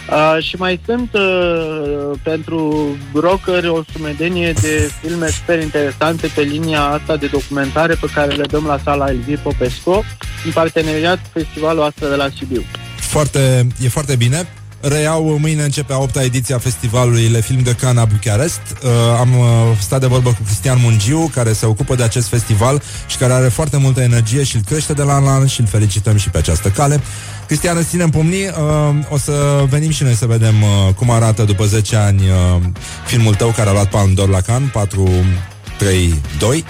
Uh, și mai sunt uh, pentru rockeri o sumedenie de filme super interesante pe linia asta de documentare pe care le dăm la sala Elvir Popescu în parteneriat cu Festivalul Astra de la Sibiu. Foarte, e foarte bine. Reiau, mâine începe a opta ediție a festivalului Le Film de Cana Bucharest. Uh, am uh, stat de vorbă cu Cristian Mungiu, care se ocupă de acest festival și care are foarte multă energie și îl crește de la an la an și îl felicităm și pe această cale. Cristian, îți ținem pumnii. Uh, o să venim și noi să vedem uh, cum arată după 10 ani uh, filmul tău care a luat Palme d'Or la Cannes, 4 3 2.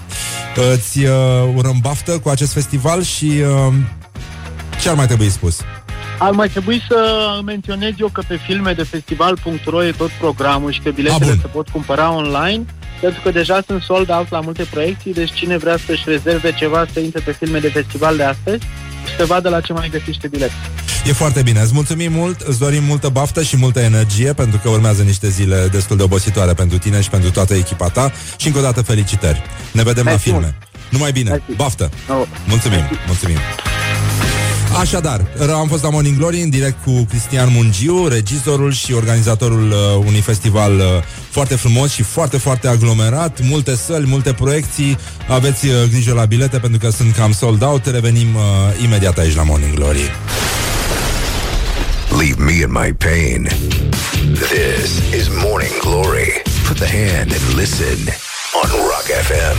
Îți uh, urăm baftă cu acest festival și uh, ce ar mai trebui spus? Ar mai trebui să menționez eu că pe filme de festival.ro e tot programul și că A, biletele bun. se pot cumpăra online pentru că deja sunt sold out la multe proiecții, deci cine vrea să-și rezerve ceva să intre pe filme de festival de astăzi și să vadă la ce mai găsește bilet. E foarte bine, îți mulțumim mult, îți dorim multă baftă și multă energie pentru că urmează niște zile destul de obositoare pentru tine și pentru toată echipa ta și încă o dată felicitări. Ne vedem la Mersi filme. mult. Numai bine, Mersi. baftă! Oh. Mulțumim, mulțumim! Așadar, am fost la Morning Glory în direct cu Cristian Mungiu, regizorul și organizatorul uh, unui festival uh, foarte frumos și foarte, foarte aglomerat, multe săli, multe proiecții. Aveți uh, grijă la bilete pentru că sunt cam sold out. Revenim uh, imediat aici la Morning Glory. Leave me in my pain. This is Morning Glory. Put the hand and listen on Rock FM.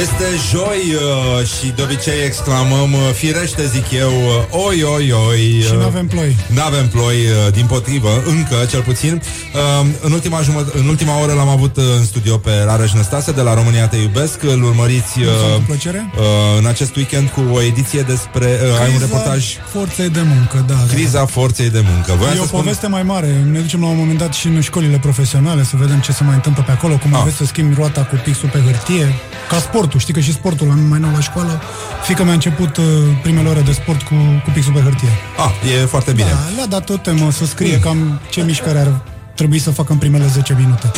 Este joi uh, și de obicei exclamăm uh, Firește, zic eu, uh, oi, oi, oi Și uh, nu avem ploi. N-avem ploi, uh, din potrivă, încă, cel puțin uh, în, ultima jumăt- în ultima oră l-am avut uh, în studio pe Rareș Năstase De la România Te Iubesc Îl urmăriți uh, Cu plăcere? uh, în acest weekend Cu o ediție despre uh, Ai un reportaj forței de muncă, da. da. Criza forței de muncă Voiam E să o spun... poveste mai mare. Ne ducem la un moment dat și în școlile profesionale să vedem ce se mai întâmplă pe acolo, cum Ah. aveți să schimbi roata cu pixul pe hârtie. Ca sportul, știi că și sportul la mai nou la școală. Fică mi-a început uh, primele ore de sport cu, cu pixul pe hârtie. Ah, e foarte bine Da, le-a dat tot temă să scrie cam ce mișcare ar trebui să facă în primele 10 minute.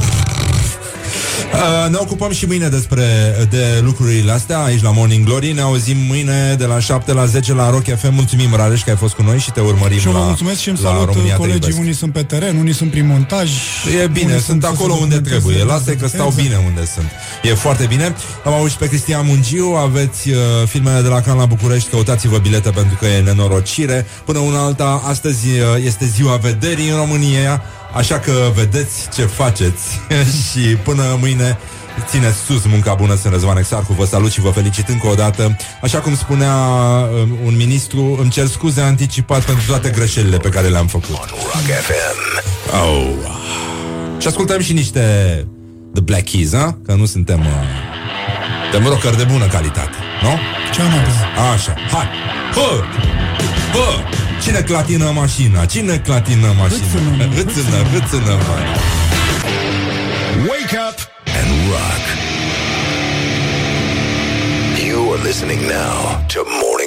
Uh, ne ocupăm și mâine despre de lucrurile astea aici la Morning Glory. Ne auzim mâine de la 7 la 10 la Rock FM. Mulțumim, Rareș, că ai fost cu noi și te urmărim Și eu vă la, mulțumesc și îmi la salut România Te colegii. Iubesc. Unii sunt pe teren, unii sunt prin montaj. E bine, unii sunt să acolo se unde documenteze. trebuie. Lasă că stau Exact. bine unde sunt. E foarte bine. Am auzit pe Cristian Mungiu, aveți uh, filmele de la Can la București, căutați-vă bilete pentru că e nenorocire. Până una alta, astăzi uh, este ziua vederii în România, așa că vedeți ce faceți și până mâine țineți sus munca bună, sunt Răzvan Exarcu, vă salut și vă felicit încă o dată. Așa cum spunea um, un ministru, îmi cer scuze anticipat pentru toate greșelile pe care le-am făcut. Rock FM. Oh. Și ascultăm și niște The Black Keys, ha? Că nu suntem... Uh, suntem rockeri de bună calitate, nu? Ce am auzit? Așa, hai! Hă! Hă! Cine clatină mașina? Cine clatină mașina? Hâțână, Hâțână, hâțână, mă. Wake up and rock. You are listening now to more